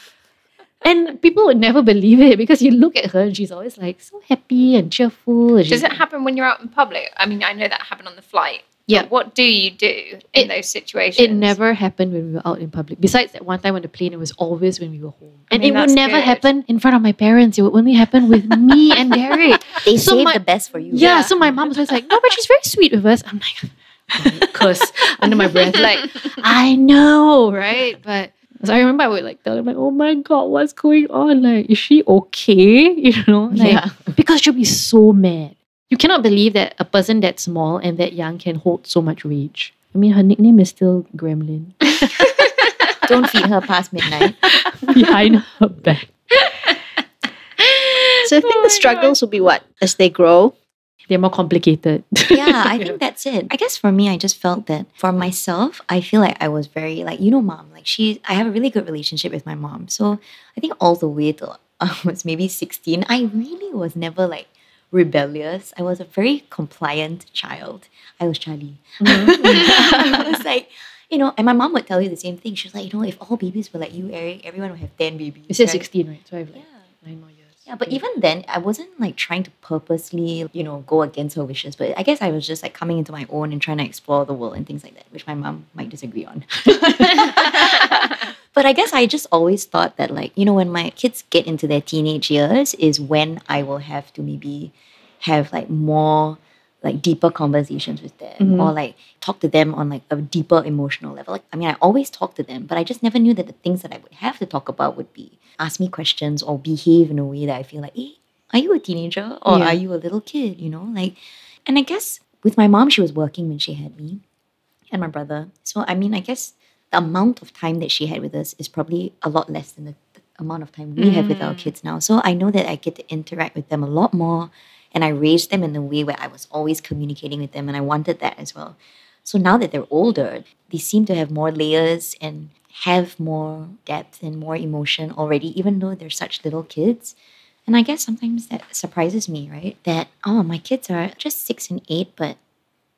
And people would never believe it because you look at her and she's always like so happy and cheerful. And Does it happen when you're out in public? I mean, I know that happened on the flight. Yeah. What do you do in It- those situations? It never happened when we were out in public. Besides that one time on the plane, it was always when we were home. And mean, it would never good. happen in front of my parents. It would only happen with me and Derek. They So save my- the best for you. Yeah, so my mom was always like, no, but she's very sweet with us. I'm like, curse under my breath. Like, I know, right? But so I remember I would like tell them, like, oh my God, what's going on? Like, is she okay? You know? Like, Yeah. Because she'll be so mad. You cannot believe that a person that small and that young can hold so much rage. I mean, her nickname is still Gremlin. Don't feed her past midnight. behind her back. So I think Oh the struggles will be what? As they grow, they're more complicated. yeah, I think that's it. I guess for me, I just felt that for myself, I feel like I was very like you know, mom. Like she, I have a really good relationship with my mom. So I think all the way till I was maybe sixteen, I really was never like rebellious. I was a very compliant child. I was Charlie. Mm-hmm. I was like. You know, and my mom would tell you the same thing. She was like, you know, if all babies were like you, Eric, everyone would have 10 babies. You said right? 16, right? So I have like Yeah. nine more years. Yeah, but even then, I wasn't like trying to purposely, you know, go against her wishes. But I guess I was just like coming into my own and trying to explore the world and things like that, which my mom might disagree on. but I guess I just always thought that, like, you know, when my kids get into their teenage years is when I will have to maybe have like more like deeper conversations with them Mhm. or like talk to them on like a deeper emotional level. Like I mean I always talk to them, but I just never knew that the things that I would have to talk about would be ask me questions or behave in a way that I feel like, hey, are you a teenager or Yeah. are you a little kid? You know, like and I guess with my mom, she was working when she had me and my brother. So I mean I guess the amount of time that she had with us is probably a lot less than the, the amount of time we have with our mm. kids now. So I know that I get to interact with them a lot more and I raised them in the way where I was always communicating with them and I wanted that as well. So now that they're older, they seem to have more layers and have more depth and more emotion already, even though they're such little kids. And I guess sometimes that surprises me, right? That, oh, my kids are just six and eight, but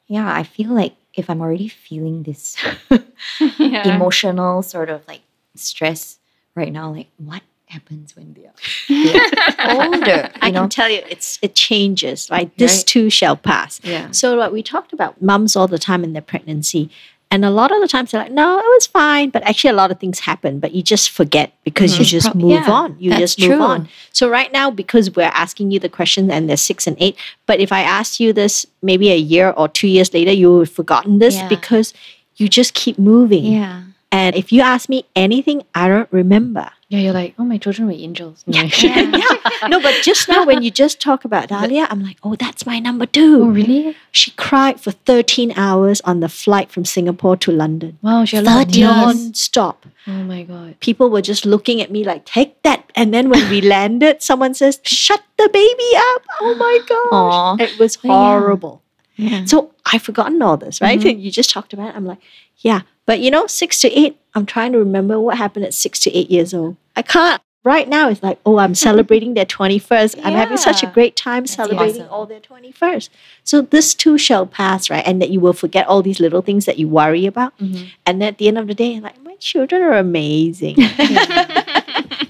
yeah, I feel like if I'm already feeling this Yeah. emotional sort of like stress right now, like what happens when they are, older? I know? can tell you, it's it changes. Right, this Right. too shall pass. Yeah. So like we talked about mums all the time in their pregnancy. And a lot of the times they're like, no, it was fine. But actually, a lot of things happen, but you just forget because you Mhm. just Prob- move yeah, on. You just move true. on. So, right now, because we're asking you the question and they're six and eight, but if I asked you this maybe a year or two years later, you would have forgotten this Yeah. because you just keep moving. Yeah. And if you ask me anything, I don't remember. Yeah, you're like, oh, my children were angels. No. yeah. No, but just now when you just talk about Dahlia, I'm like, oh, that's my number oh, two. really? She cried for 13 hours on the flight from Singapore to London. Wow, she had a lot of 30 needs. Non-stop. Oh my god. People were just looking at me like, take that. And then when we landed, someone says, shut the baby up. Oh my gosh. Aw. It was Yeah. horrible. Yeah. So I've forgotten all this, right? Mm-hmm. You just talked about it. I'm like, yeah. But you know, six to eight, I'm trying to remember what happened at six to eight years old. I can't. Right now, it's like, oh, I'm celebrating their 21st. I'm having such a great time celebrating awesome. all their 21st. So this too shall pass, right? And that you will forget all these little things that you worry about. Mhm. And at the end of the day, like, my children are amazing.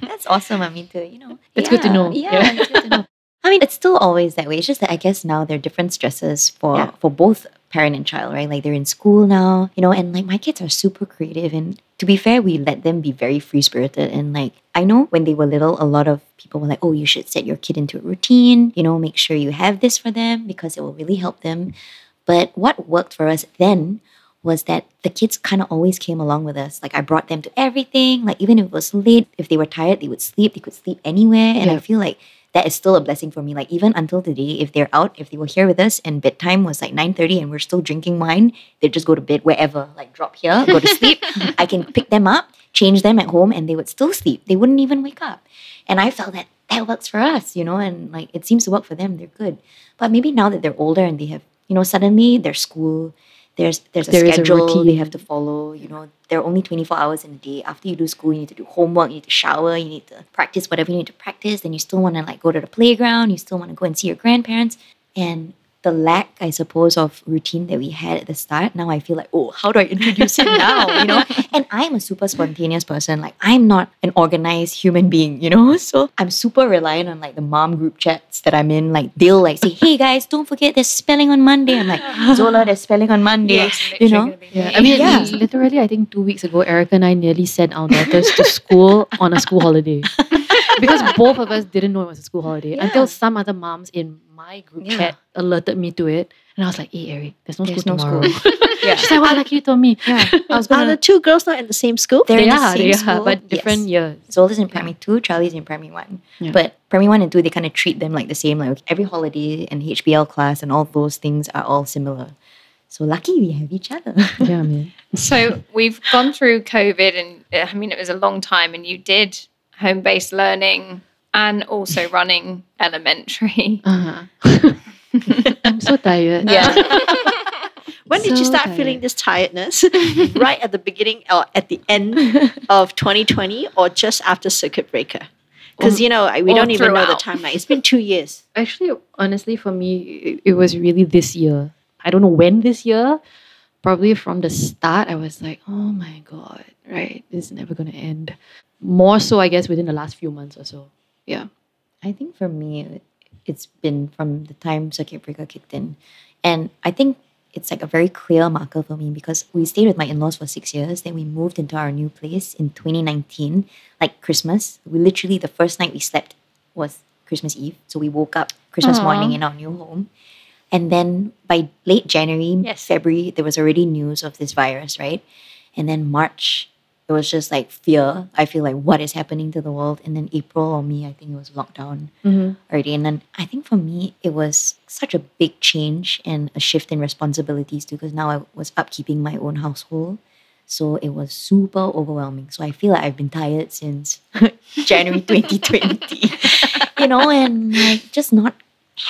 That's awesome. I mean, to you know, It's good to know. Yeah, Yeah. it's good to know. I mean, it's still always that way. It's just that I guess now there are different stresses for Yeah. for both parent and child, right? Like they're in school now, you know, and like my kids are super creative. And to be fair, we let them be very free spirited. And like I know when they were little, a lot of people were like, "Oh, you should set your kid into a routine. You know, make sure you have this for them because it will really help them." But what worked for us then was that the kids kind of always came along with us. Like I brought them to everything. Like even if it was late, if they were tired, they would sleep. They could sleep anywhere. And I feel like that is still a blessing for me. Like even until today, if they're out, if they were here with us and bedtime was like 9.30 and we're still drinking wine, they'd just go to bed wherever. Like drop here, go to sleep. I can pick them up, change them at home, and they would still sleep. They wouldn't even wake up. And I felt that that works for us, you know, and like it seems to work for them. They're good. But maybe now that they're older and they have, you know, suddenly their school, there's there's a There is a schedule they have to follow. You know, there are only 24 hours in a day. After you do school, you need to do homework, you need to shower, you need to practice whatever you need to practice. Then you still want to like go to the playground, you still want to go and see your grandparents. And the lack, I suppose, of routine that we had at the start, now I feel like, oh, how do I introduce it now? You know? And I'm a super spontaneous person. Like I'm not an organized human being, you know? So I'm super reliant on like the mom group chats that I'm in. Like they'll like say, hey guys, don't forget there's spelling on Monday. I'm like, Zola, there's spelling on Monday. you know? Yeah, I mean, Yeah. literally, I think two weeks ago, Erica and I nearly sent our daughters to school on a school holiday because both of us didn't know it was a school holiday Yeah. until some other moms in my group Yeah. chat alerted me to it, and I was like, "Hey, Eric, there's no There's school no tomorrow." school. Yeah. She's like, "What? Like you told me." Yeah. I was Are gonna. the two girls not in the same school? They're they in the same they are, school. but different Yes. years. Zola's in primary two, Charlie's in primary one. Yeah. But primary one and two, they kind of treat them like the same. Like every holiday and HBL class and all those things are all similar. So lucky we have each other. Yeah, man. So we've gone through COVID, and uh, I mean, it was a long time, and you did home based learning and also running elementary. Uh-huh. I'm so tired. Yeah. when did you start tired. feeling this tiredness? right at the beginning or at the end of 2020 or just after circuit breaker? Because, you know, we don't even know the timeline. It's been two years. Actually, honestly, for me, it, it was really this year. I don't know when this year. Probably from the start, I was like, oh my God, right? This is never going to end. More so, I guess, within the last few months or so. Yeah. I think for me, it's been from the time circuit breaker kicked in. And I think it's like a very clear marker for me because we stayed with my in laws for six years. Then we moved into our new place in 2019, like Christmas. We literally, the first night we slept was Christmas Eve. So we woke up Christmas Aw. morning in our new home. And then by late January, Yes. February, there was already news of this virus, right? And then March, it was just like fear. I feel like what is happening to the world. And then April or me, I think it was lockdown mm-hmm. already. And then I think for me, it was such a big change and a shift in responsibilities too, because now I was upkeeping my own household. So it was super overwhelming. So I feel like I've been tired since January 2020. you know, and like just not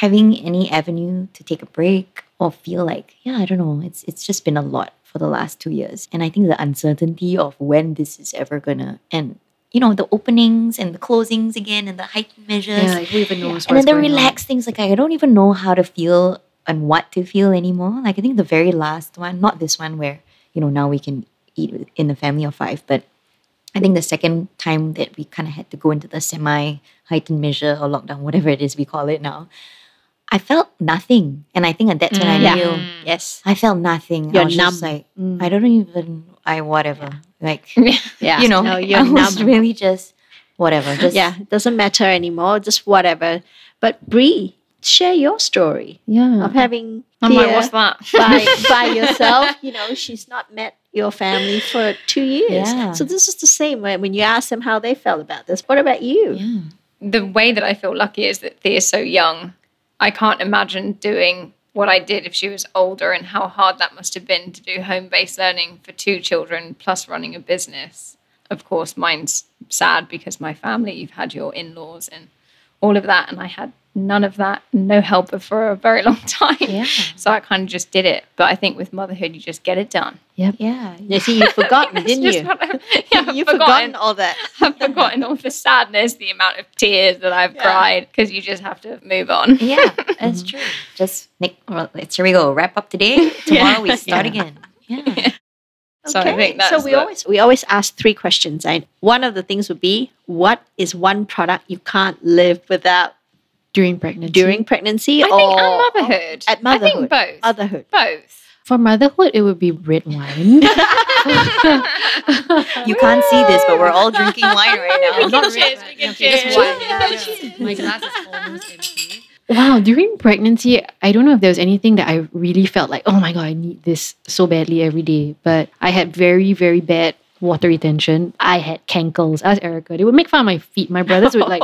having any avenue to take a break or feel like, yeah, I don't know. It's it's just been a lot for the last two years. And I think the uncertainty of when this is ever gonna end. You know, the openings and the closings again and the heightened measures Yeah, like, who even knows and then the going on? relaxed things like I don't even know how to feel and what to feel anymore. Like I think the very last one, not this one where you know now we can eat in the family of five, but I think the second time that we kind of had to go into the semi heightened measure or lockdown, whatever it is we call it now, I felt nothing, and I think that's when I Mm. Yeah. knew Yes. I felt nothing. You're I was just numb. like Mm. I don't even I whatever like Yeah. you know No, I you're was numb. really just whatever just yeah. It doesn't matter anymore. Just whatever. But Bree, share your story Yeah. of having I'm like, what's that? by, by yourself. You know, she's not met your family for two years. Yeah. So this is the same when, when you ask them how they felt about this. What about you? yeah. the way that I feel lucky is that Thea's so young. I can't imagine doing what I did if she was older and how hard that must have been to do home based learning for two children plus running a business. Of course, mine's sad because my family, you've had your in laws and all of that, and I had none of that, no helper for a very long time. Yeah. So I kind of just did it. But I think with motherhood, you just get it done. Yep. Yeah. You see, you've forgotten, didn't you? what I- yeah, I've You've forgotten. forgotten all that. I've forgotten all the sadness, the amount of tears that I've Yeah. cried because you just have to move on. Yeah, that's true. Just Nick, well, let's here we go. Wrap up today. Tomorrow we start Yeah. again. Yeah. So I think so we the- always we always ask three questions. And one of the things would be, what is one product you can't live without During pregnancy. during pregnancy I or think and motherhood. at I motherhood. think both. motherhood? both. For motherhood, it would be red wine. You can't see this, but we're all drinking wine right now. Not cheers, we can Okay, just cheers. one. Yeah. My glass is almost empty. Wow, during pregnancy, I don't know if there was anything that I really felt like, oh my god, I need this so badly every day. But I had very, very bad water retention. I had cankles. As Erica, they would make fun of my feet. My brothers would like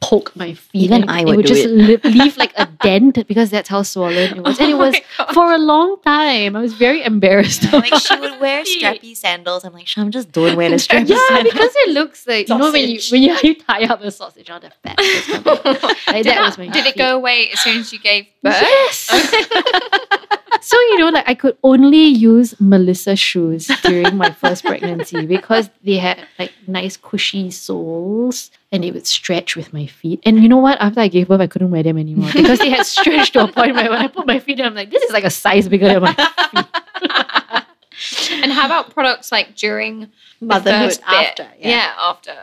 poke my feet. Even and I it would would do just it. leave like a dent because that's how swollen it was. And it Oh was for a long time. I was very embarrassed. like she would wear strappy sandals. I'm like, Sham, just don't wear the strappy Yeah, sandals. because it looks like you know when you when you, you tie up a sausage on the fat. just come out. Like, that was my Did it go away as soon as you gave birth? Yes. So you know, like I could only use Melissa shoes during my first pregnancy because they had like nice cushy soles and they would stretch with my feet. And you know what? After I gave birth, I couldn't wear them anymore because they had stretched to a point where when I put my feet in, I'm like, this is like a size bigger than my feet. and how about products like during the Motherhood first bit? after. Yeah. yeah, after.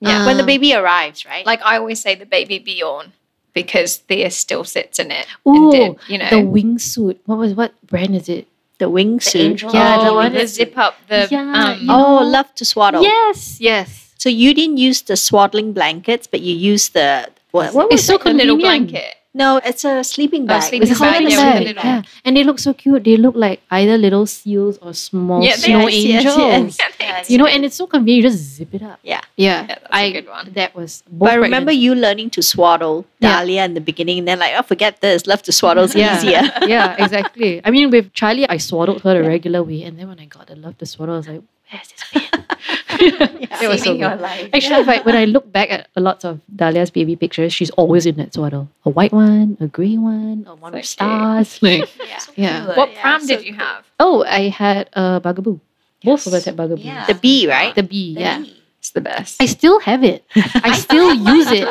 Yeah, When the Um, baby arrives, right? like I always say, the BabyBjörn because Thea still sits in it. Ooh, and did, you know, the wingsuit. What was what brand is it? the wingsuit. angel Yeah, the one the that- zip up the Yeah, um, Oh, love to swaddle. Yes, yes. So you didn't use the swaddling blankets, but you used the what? What was It's so it? a little blanket. No, it's a sleeping bag. sleeping It's a bag, sleeping yeah, bag. a little- yeah. And they look so cute. They look like either little seals or small Yeah, snow yes, yes, angels. yes. Yeah, You know, and it's so convenient. You just zip it up. Yeah. Yeah. that's a I, good one. That was both But I remember pregnant- you learning to swaddle Yeah. Dahlia in the beginning, and then like, oh, forget this. Love to swaddle is yeah. easier. yeah, exactly. I mean, with Charlie, I swaddled her the regular way. And then when I got the love to swaddle, I was like, where's this pen? It was so good. life. Actually, if I, when I look back at a lot of Dahlia's baby pictures, she's always in that swaddle. A white one, a grey one, a one So with cute. stars. Like, Yeah. yeah. What Yeah, pram so did you cool. have? Oh, I had a bugaboo. Both of us had bugaboo. Yeah. The bee, right? The bee, yeah. It's the best. I still have it. I still use it.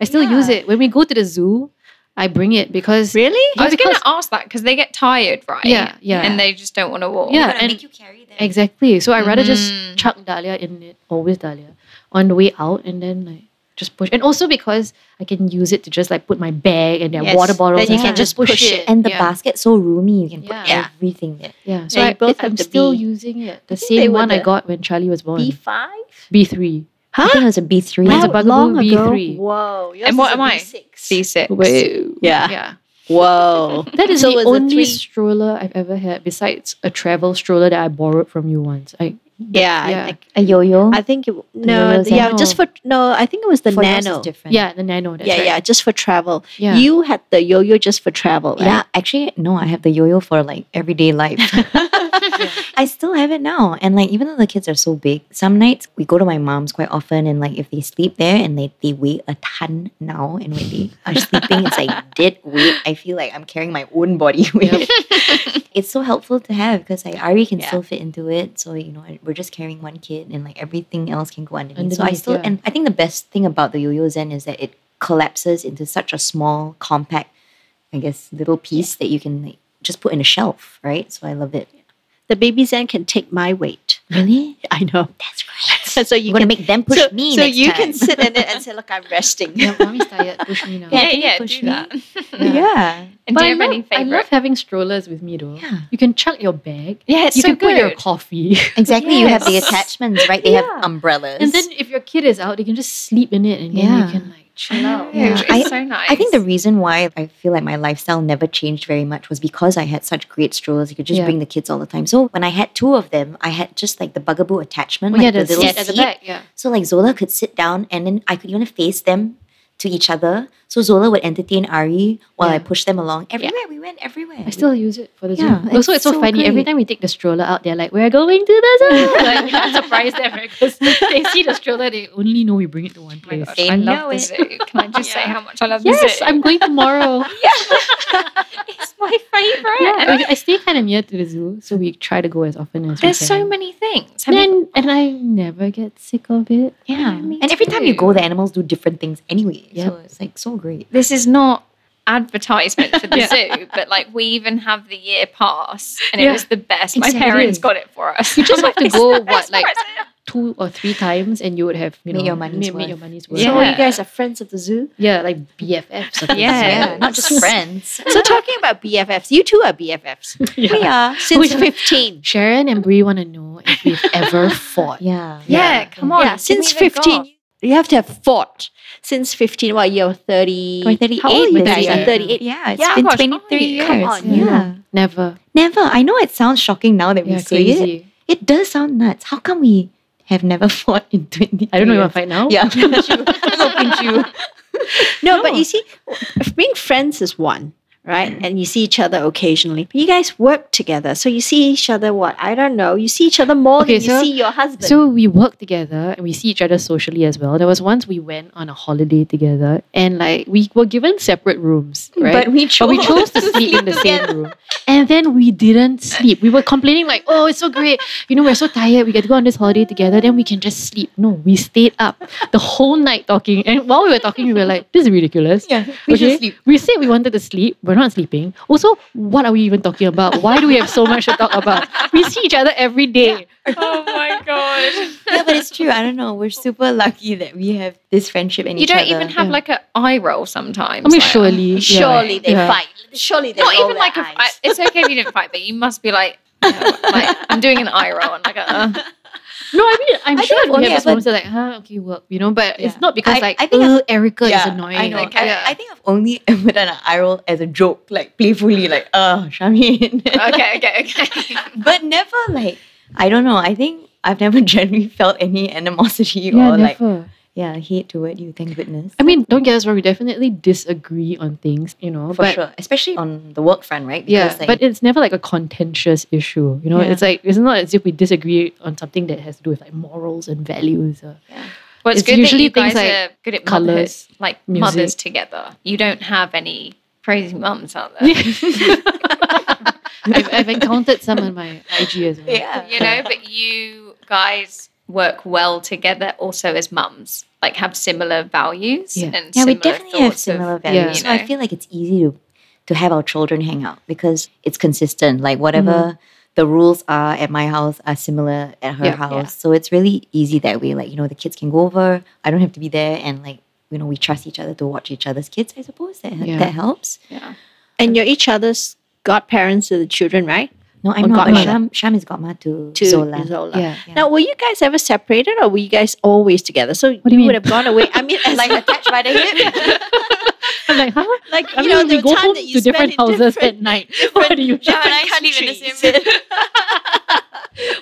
I still use it. When we go to the zoo, I bring it because Really? I was gonna ask that because they get tired, right? Yeah, yeah. And they just don't want to walk. Yeah, and make you carry them. exactly. So I rather just Mhm. chuck Dahlia in it, always Dahlia, on the way out, and then like just push. And also because I can use it to just like put my bag and their Yes, water bottles. then you and can stuff. just push it. And the yeah. basket's so roomy, you can put Yeah. everything there. Yeah, so Yeah, I, both I'm still B. using it. The same were one I got when Charlie was born. B five? B three. I think it was a B3. Mine's a How Bugaboo long ago? B3. Whoa. yours And what is a am I? B6. C6. Wait. Yeah. Yeah. Whoa. That is So the was it only three- stroller I've ever had besides a travel stroller that I borrowed from you once. I Yeah, Yeah. I think. A yo-yo. I think it, no, Yoyo's yeah, just for no. I think it was the For nano. different. yeah, the nano. Yeah, right. yeah, just for travel. Yeah. You had the yo-yo just for travel, right? Yeah, actually, no, I have the yo-yo for like everyday life. I still have it now. And like even though the kids are so big, some nights we go to my mom's quite often and like if they sleep there and they, they weigh a ton now and when they are sleeping it's like dead weight. I feel like I'm carrying my own body weight. it's so helpful to have because like Ari can Yeah. still fit into it. So you know we're just carrying one kid and like everything else can go underneath. so I still yeah. and I think the best thing about the yo-yo Zen is that it collapses into such a small, compact, I guess, little piece that you can like, just put in a shelf, right? So I love it. The Babyzen can take my weight. Really? I know. That's great. so you I'm gonna can make them push so, me so next you time. can sit in it and say, "Look, I'm resting." Yeah, mommy's tired. Push me now. Yeah, yeah, push do me? that. yeah. And But do I you have love, any I love having strollers with me though. Yeah. You can chuck your bag. yeah, it's you so can put your coffee. Exactly. You have the attachments, right? They Yeah. have umbrellas. and then if your kid is out, they can just sleep in it and then you can like chill out. Yeah, Yeah. It's I- so nice. I think the reason why I feel like my lifestyle never changed very much was because I had such great strollers. You could just Yeah. bring the kids all the time. So when I had two of them, I had just like the bugaboo attachment, Oh, like yeah, the, the little seat at the back. Yeah. So like Zola could sit down and then I could even face them to each other. So Zola would entertain Ari while I Yeah. pushed them along. Everywhere we went, everywhere. I still use it for the zoo. Yeah, also, it's it's so, so funny. Every time we take the stroller out, they're like, "We're going to the zoo." like, we can't surprise them because they see the stroller. They only know we bring it to one oh place. gosh, They I know love the it. zoo. Can I just say how much I love the yes, zoo? I'm going tomorrow. it's my favorite. yeah, I, I stay kind of near to the zoo, so we try to go as often as There's we so can. many things. Have you- and I never get sick of it. Yeah. and every time you go, the animals do different things anyway. Yep. So it's like so great. This is not advertisement for the Yeah. zoo, but like we even have the year pass, and it was the best. My Exactly. parents got it for us. You just have to go what like two or three times, and you would have you Made know your money's made, made worth. your money's worth. So Yeah. you guys are friends of the zoo. Yeah, like BFFs. of the Yeah. zoo. Not just friends. So talking about BFFs, you two are BFFs. Yeah. are Since yeah. 15. Sharon and Brie want to know if we've ever fought. Yeah. Yeah, come on. yeah, since 15. goss. You have to have fought. Since 15, what, you're 30. We're 38 How old are you year. 38. Yeah, it's Yeah, been gosh, 23 years. come on, yeah. yeah. Never. Never. I know it sounds shocking now that we Yeah, say it. crazy. It does sound nuts. How come we have never fought in 20 I don't know. If you years? fight now? Yeah, pinch you. I'm gonna you. No, but you see, being friends is one, right? Mm-hmm. And you see each other occasionally. But you guys work together. So you see each other, what? I don't know. You see each other more Okay, than you see your husband. So we work together and we see each other socially as well. There was once we went on a holiday together and like we were given separate rooms, right? But we chose, But we chose to sleep in the same room. And then we didn't sleep. We were complaining like, oh, it's so great. You know, we're so tired. We get to go on this holiday together. Then we can just sleep. No, we stayed up the whole night talking. And while we were talking, we were like, this is ridiculous. Yeah, we should sleep. We said we wanted to sleep. We're not sleeping. Also, what are we even talking about? Why do we have so much to talk about? We see each other every day. Oh my god. Yeah, but it's true. I don't know. We're super lucky that we have this friendship in You each don't other. even have Yeah. like an eye roll sometimes. I mean, like, surely. yeah. Surely they Yeah. fight. Surely they Not roll even their like a, I, eyes. it's okay if you didn't fight, but you must be like, you know, like I'm doing an eye roll and like a, uh, No, I mean, I'm I sure we only have those moments like, huh, okay, work, you know, but Yeah. it's not because I- like, I think "Ugh, I've- uh, Erica is annoying. I know. Like, I, yeah. I think I've only ever done an eye roll as a joke, like playfully, like, oh, Shamin. okay, okay, okay. but never like, I don't know. I think I've never genuinely felt any animosity yeah, or like. Yeah, hate toward you, thank goodness. I mean, don't get us wrong. We definitely disagree on things, you know. For but sure. Especially on the work front, right? Yeah, like, but it's never like a contentious issue. You know, Yeah. it's like it's not as if we disagree on something that has to do with like morals and values. Or, Well, it's, It's good usually that you guys things like are good at colours, motherhood, like music. mothers together. You don't have any crazy mums out there. I've, I've encountered some on my IG as well. yeah. you know, but you guys work well together also as mums, like have similar values Yeah. and Yeah, we definitely have similar of, values. Yeah. So I feel like it's easy to to have our children hang out because it's consistent. Like whatever Mm-hmm. the rules are at my house are similar at her Yeah. house. So it's really easy that way. Like, you know, the kids can go over. I don't have to be there and like, you know, we trust each other to watch each other's kids, I suppose. That Yeah. that helps. yeah. And you're each other's godparents to the children, right? No, I'm not. Sham, Sham is godma to, To Zola. Zola. Yeah. Yeah. Now, were you guys ever separated or were you guys always together? So do you would have gone away. I mean, like attached by the hip. I'm like, huh? like I you mean, know, we the go time home that you to different houses different- at night. What do you? different countries.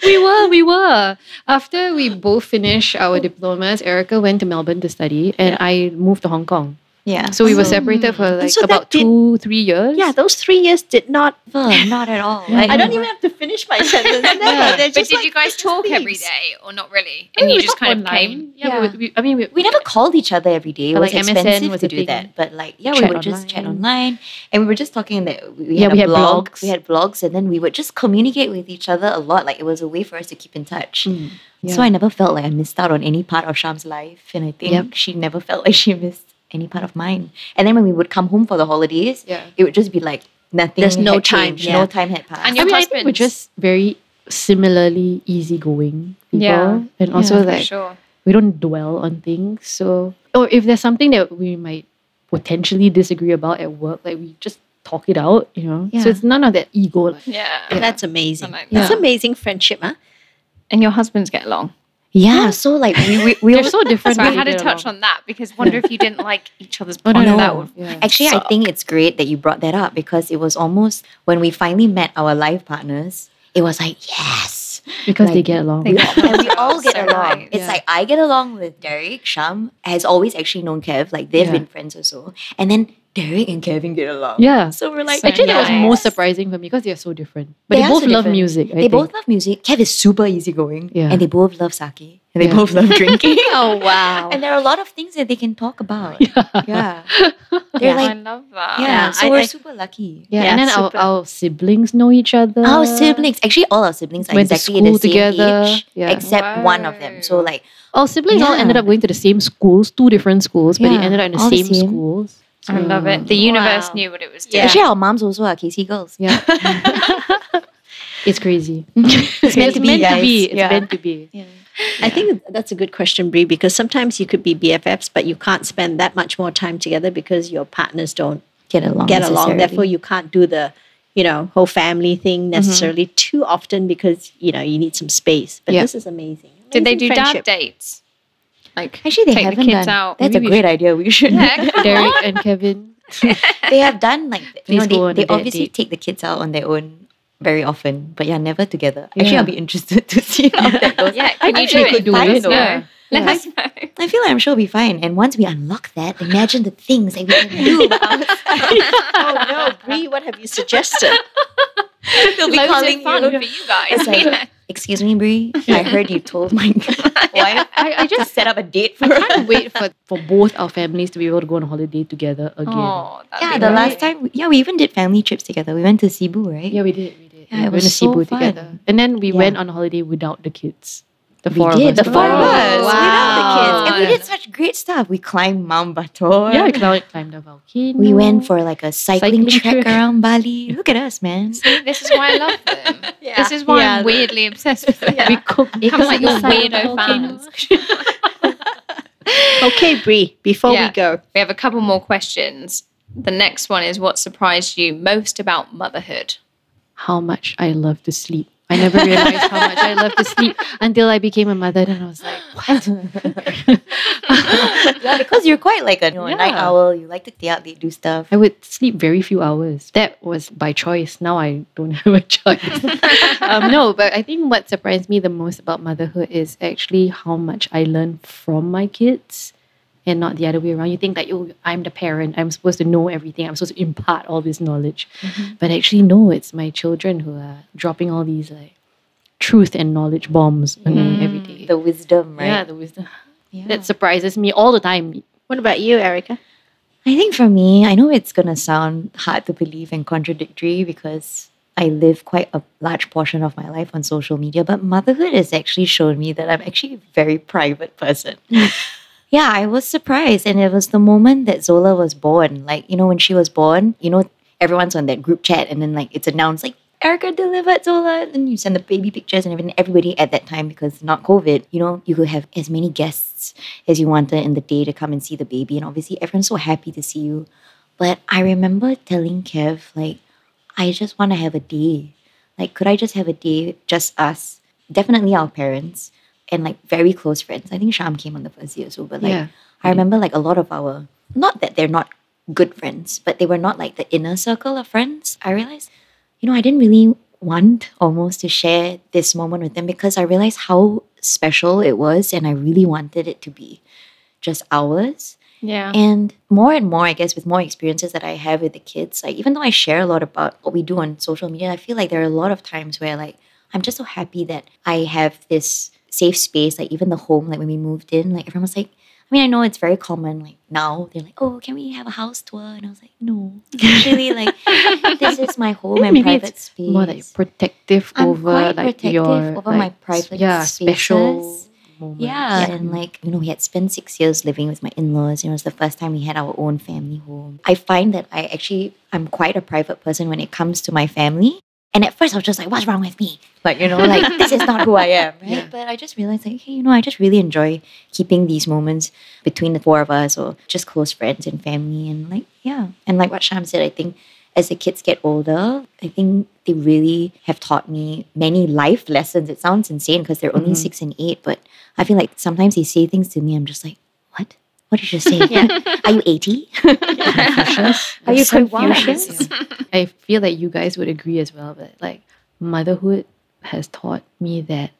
we were, we were. After we both finished our diplomas, Erica went to Melbourne to study, and I moved to Hong Kong. Yeah. So we were separated for like so that about did- two, three years. Yeah, those three years did not. Never, not at all. Like, I don't even have to finish my sentence. Never. Yeah. But did like- you guys talk every leaves. day or not really? I And mean, you just kind of online. came? Yeah, Yeah. We, we, I mean, we, we never called each other every day. It But was like MSN expensive was to do thing. that. But like, yeah, we Chat would just chat online. online, and we were just talking that we Yeah, had we a had blog. blogs. We had blogs, and then we would just communicate with each other a lot. Like it was a way for us to keep in touch. Mm, So I never felt like I missed out on any part of Sham's life, and I think Yep. she never felt like she missed any part of mine. And then when we would come home for the holidays, Yeah. it would just be like nothing. There's no had time, yeah. No time had passed. And I your mean, I think we're just very similarly easygoing people, Yeah. and also Yeah, like sure. we don't dwell on things. So, or if there's something that we might potentially disagree about at work, like we just talk it out, you know. Yeah. So it's none of that ego. Like, Yeah. That's amazing. I like That's that. amazing friendship, huh? And your husbands get along. Yeah. So like we we, we they're so different. So I had to touch on that because wonder if you didn't like each other's Oh, no, partner. no, That would Yeah. Actually, I think it's great that you brought that up because it was almost when we finally met our life partners, it was like, yes. because they get along. they get And we all get So along. nice. It's Yeah. like I get along with Derek. Sham has always actually known Kev. Like they've Yeah. been friends also. And then Derek and Kevin get along. Yeah. So we're like, So Actually, that was nice. most surprising for me because they're so different. But They they, both so love different. music. I they think. both love music. Kev is super easygoing. Yeah. And they both love sake. And they Yeah. both love drinking. Oh wow. and there are a lot of things that they can talk about. Yeah. Yeah. They're Yeah. I love that. yeah, Yeah, so I- we're I- super lucky. Yeah, Yeah, and then our, our siblings know each other. Our siblings, actually, all our siblings are Went to exactly school the same together. age, Yeah. except one of them. So, like, Our siblings all ended up going to the same schools, two different schools, but Yeah, they ended up in the all the same, same. schools. I love it. The mm. Wow. universe knew what it was doing. Yeah. actually, our moms also are KC girls. Yeah. it's crazy. It's meant to be, guys. It's Yeah. meant to be. I think that's a good question, Brie, because sometimes you could be BFFs, but you can't spend that much more time together because your partners don't Get along. get along. Therefore, you can't do the, you know, whole family thing mm-hmm. necessarily too often because you know you need some space. But Yeah. this is amazing. Did they do friendship. dad dates? Like Actually, they take haven't the kids done. out. That's Maybe a we great idea. We should. Yeah, come Derek on. and Kevin. they have done like you know Please go they, they obviously date. take the kids out on their own very often, but yeah, never together. Actually, I'll be interested to see how that goes. Yeah, I can you think do we could do it, us yeah. Let Yeah. us know. I feel like I'm sure we'll be fine. And once we unlock that, imagine the things that we can do. oh no, Brie, what have you suggested? They'll be Loads calling of fun you. for you guys. It's like, excuse me, Brie. I heard you told my wife I, I just set up a date for I us. can't wait for, for both our families to be able to go on holiday together again. oh, Yeah, the great. last time, yeah, we even did family trips together. We went to Cebu, right? Yeah, we did. We did. Yeah, we it went was to so Cebu fun. together. And then we Yeah. went on holiday without the kids. The we four did. of us. The four of Wow. us. Without the kids. And we did such great stuff. We climbed Mount Batur. Yeah, we climbed, climbed the volcano. We went for like a cycling, Cycling trek around Bali. Look at us, man. See, this is why I love them. Yeah. This is why Yeah. I'm weirdly obsessed with them. We cooked I'm like your weirdo fans. Okay, Brie, before Yeah. we go, We have a couple more questions. The next one is what surprised you most about motherhood? How much I love to sleep. I never realized how much I love to sleep until I became a mother. And I was like, what? yeah, because you're quite like a, you know, a night owl. You like to stay out late, do stuff. I would sleep very few hours. That was by choice. Now I don't have a choice. um, no, but I think what surprised me the most about motherhood is actually how much I learn from my kids and not the other way around. You think that, oh, I'm the parent. I'm supposed to know everything. I'm supposed to impart all this knowledge. Mm-hmm. But actually, no, it's my children who are dropping all these like truth and knowledge bombs on me mm-hmm. every day. The wisdom, right? Yeah, the wisdom. Yeah. That surprises me all the time. What about you, Erica? I think for me, I know it's going to sound hard to believe and contradictory because I live quite a large portion of my life on social media, but motherhood has actually shown me that I'm actually a very private person. yeah, I was surprised. And it was the moment that Zola was born. Like, you know, when she was born, you know, everyone's on that group chat and then like it's announced like Erica delivered Zola, and then you send the baby pictures and everything. Everybody at that time, because not COVID, you know, you could have as many guests as you wanted in the day to come and see the baby. And obviously, everyone's so happy to see you. But I remember telling Kev, like, I just want to have a day. Like, could I just have a day, just us, definitely our parents, and like very close friends? I think Sham came on the first year so, but like, Yeah. I remember like a lot of our, not that they're not good friends, but they were not like the inner circle of friends. I realized, you know, I didn't really want almost to share this moment with them because I realized how special it was and I really wanted it to be just ours. Yeah. And more and more, I guess, with more experiences that I have with the kids, like even though I share a lot about what we do on social media, I feel like there are a lot of times where like I'm just so happy that I have this safe space, like even the home, like when we moved in, like everyone was like, I mean, I know it's very common, like now they're like, oh, can we have a house tour? And I was like, no, actually, like this is my home and Maybe private it's space. More like protective I'm over like protective your over my like, private yeah special spaces. moments. Yeah, and like, you know, we had spent six years living with my in laws. And it was the first time we had our own family home. I find that I actually, I'm quite a private person when it comes to my family. And at first I was just like, what's wrong with me? Like, you know, like, this is not who I am, right? Yeah. But I just realized, like, hey, you know, I just really enjoy keeping these moments between the four of us or just close friends and family. And like, yeah. And like what Sham said, I think as the kids get older, I think they really have taught me many life lessons. It sounds insane because they're only mm-hmm. six and eight, but I feel like sometimes they say things to me, I'm just like, what? What did you say? Are you 80? Are you So Confucius? Yeah. I feel that you guys would agree as well, but like motherhood has taught me that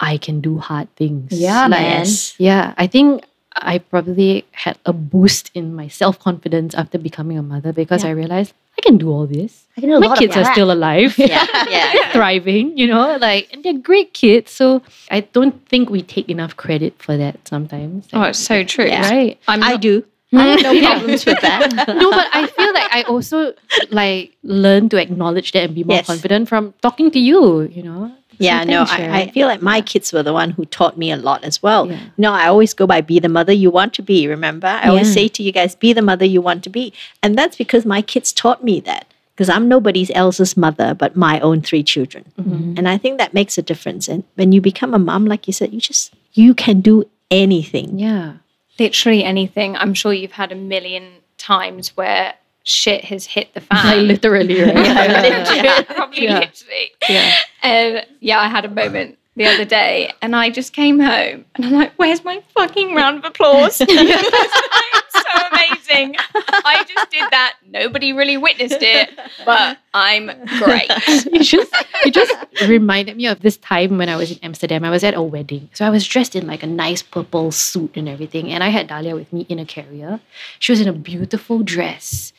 I can do hard things. Yeah, Like, man. Yeah, I think I probably had a boost in my self confidence after becoming a mother because Yeah. I realized I can do all this. I can do a My lot kids of are that. still alive. Yeah, yeah. thriving, you know, like and they're great kids. So I don't think we take enough credit for that sometimes. Oh, it's so true. Yeah. right. I'm I do. I have no problems with that. no, but I feel like I also like learn to acknowledge that and be more Yes. confident from talking to you, you know. Yeah, no, I, I feel like my kids were the one who taught me a lot as well. Yeah. No, I always go by be the mother you want to be, remember? I always say to you guys, be the mother you want to be. And that's because my kids taught me that. Because I'm nobody else's mother but my own three children. Mm-hmm. And I think that makes a difference. And when you become a mom, like you said, you just you can do anything. Yeah. Literally anything. I'm sure you've had a million times where shit has hit the fan. Like literally, right? yeah, probably Yeah. literally. yeah. Um, yeah, I had a moment the other day and I just came home and I'm like, where's my fucking round of applause? I'm so amazing. I just did that. Nobody really witnessed it, but I'm great. it just it just reminded me of this time when I was in Amsterdam. I was at a wedding. So I was dressed in like a nice purple suit and everything. And I had Dahlia with me in a carrier. She was in a beautiful dress.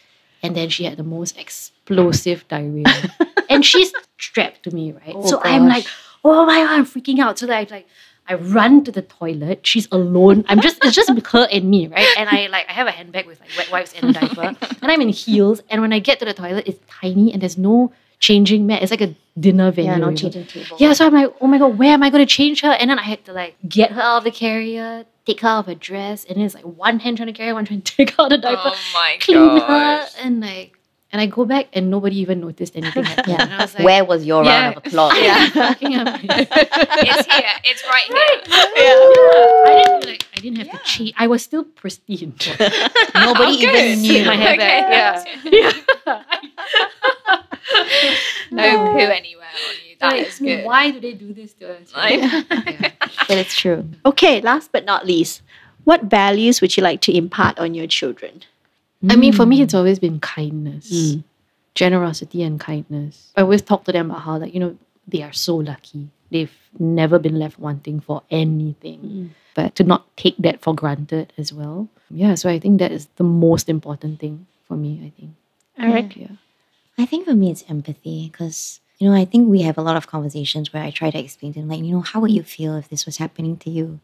And then she had the most explosive diarrhea. and she's strapped to me, right? Oh, so I'm like, oh my god, I'm freaking out. So that I like I run to the toilet. She's alone. I'm just it's just her and me, right? And I like I have a handbag with like wet wipes and a diaper. and I'm in heels. And when I get to the toilet, it's tiny and there's no changing mat. It's like a dinner venue. Yeah, no you know? changing table. Yeah, so I'm like, oh my god, where am I gonna change her? And then I had to like get her out of the carrier, take her out of her dress, and then it's like one hand trying to carry, one trying to take out the diaper, Oh my clean her, and like, and I go back and nobody even noticed anything happened. Yeah. And I was like, Where was your Yeah. round of applause? yeah. It's here. It's right here. I didn't like, I didn't have to cheat. I was still pristine. Nobody even good. knew. My hair Okay. back, yeah. No poo anywhere. on you. That Like, is good. Why do they do this to us? I- Yeah. But it's true. Okay, last but not least, what values would you like to impart on your children? I mean, for me, it's always been kindness, Mm. generosity, and kindness. I always talk to them about how, like, you know, they are so lucky. They've never been left wanting for anything, but to not take that for granted as well. Yeah, so I think that is the most important thing for me. I think. Eric? Yeah. I think for me, it's empathy because, you know, I think we have a lot of conversations where I try to explain to them, like, you know, how would you feel if this was happening to you?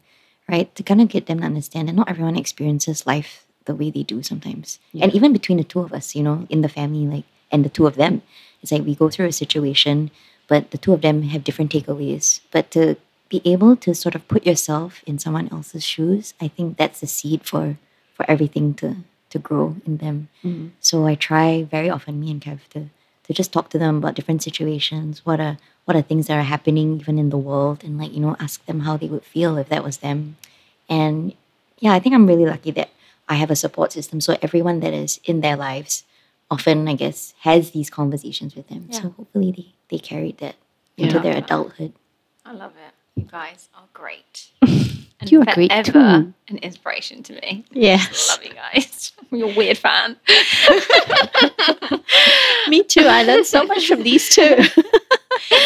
Right? To kind of get them to understand that not everyone experiences life the way they do sometimes. And even between the two of us, you know, in the family, like, and the two of them, it's like we go through a situation, but the two of them have different takeaways. But to be able to sort of put yourself in someone else's shoes, I think that's the seed for for everything to to grow in them. Mm-hmm. So I try very often, me and Kev, to to just talk to them about different situations. What are what are things that are happening even in the world, and like you know, ask them how they would feel if that was them. And yeah, I think I'm really lucky that I have a support system. So everyone that is in their lives often, I guess, has these conversations with them. So hopefully they they carried that into Yeah. their adulthood. I love it. You guys are great. And You are great forever too. An inspiration to me. Yes. Love you guys. I'm a weird fan. Me too. I learned so much from these two.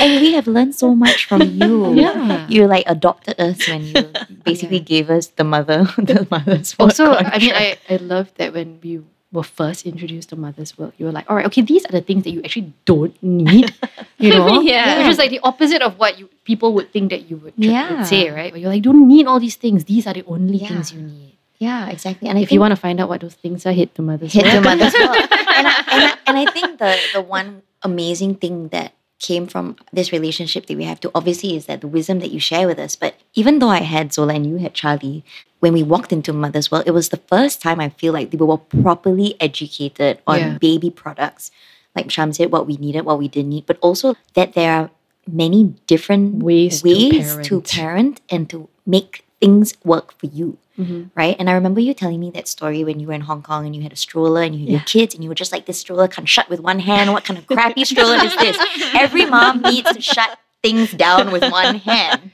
And we have learned so much from you. Yeah. You like adopted us when you basically gave us the mother, the mother's work Also, I mean. I, I love that when we were first introduced to mother's work, you were like, all right, okay, these are the things that you actually don't need, you know? Yeah. Which is like the opposite of what you people would think that you would, tr- Yeah. would say, right? But you're like, don't need all these things. These are the only Yeah. things you need. yeah, exactly. And I if you want to find out what those things are, hit the mother's hit the mother's work. And I, and, I, and I think the the one amazing thing that came from this relationship that we have to obviously is that the wisdom that you share with us. But even though I had Zola and you had Charlie, when we walked into Mother's World, it was the first time I feel like we were properly educated on Yeah. baby products. Like Sham said, what we needed, what we didn't need, but also that there are many different Ways to ways to parent. parent and to make things work for you Mhm. right? And I remember you telling me that story when you were in Hong Kong and you had a stroller and you had your kids and you were just like, this stroller can't shut with one hand. What kind of crappy stroller is this? Every mom needs to shut things down with one hand.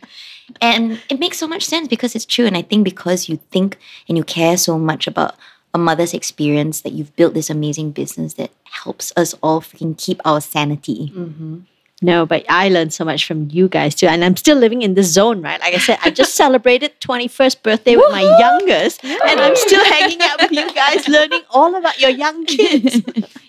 And it makes so much sense because it's true. And I think because you think and you care so much about a mother's experience that you've built this amazing business that helps us all freaking keep our sanity. No, but I learned so much from you guys too. And I'm still living in this zone, right? Like I said, I just celebrated 21st birthday with my youngest, and I'm still hanging out with you guys, learning all about your young kids.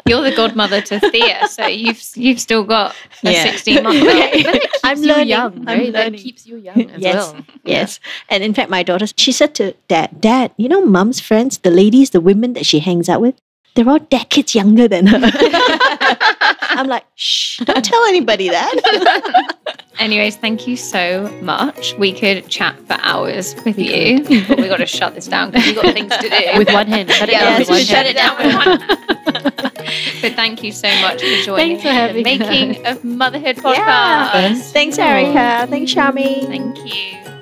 You're the godmother to Thea, so you've you've still got a Yeah. 16 month old. I'm learning. young, I'm right? That learning. keeps you young as yes, well. yes. And in fact, my daughter, she said to dad, Dad, you know, mom's friends, the ladies, the women that she hangs out with, they're all decades younger than her. I'm like, shh, don't tell anybody that. Anyways, thank you so much. We could chat for hours with you, but we got to shut this down because we've got things to do. With one hand. Shut it Yeah, down Yes, with one shut hand. it down with one. but thank you so much for joining Thanks for the making us. of motherhood podcast. Thanks, Erica. Thanks, Shami. Thank you.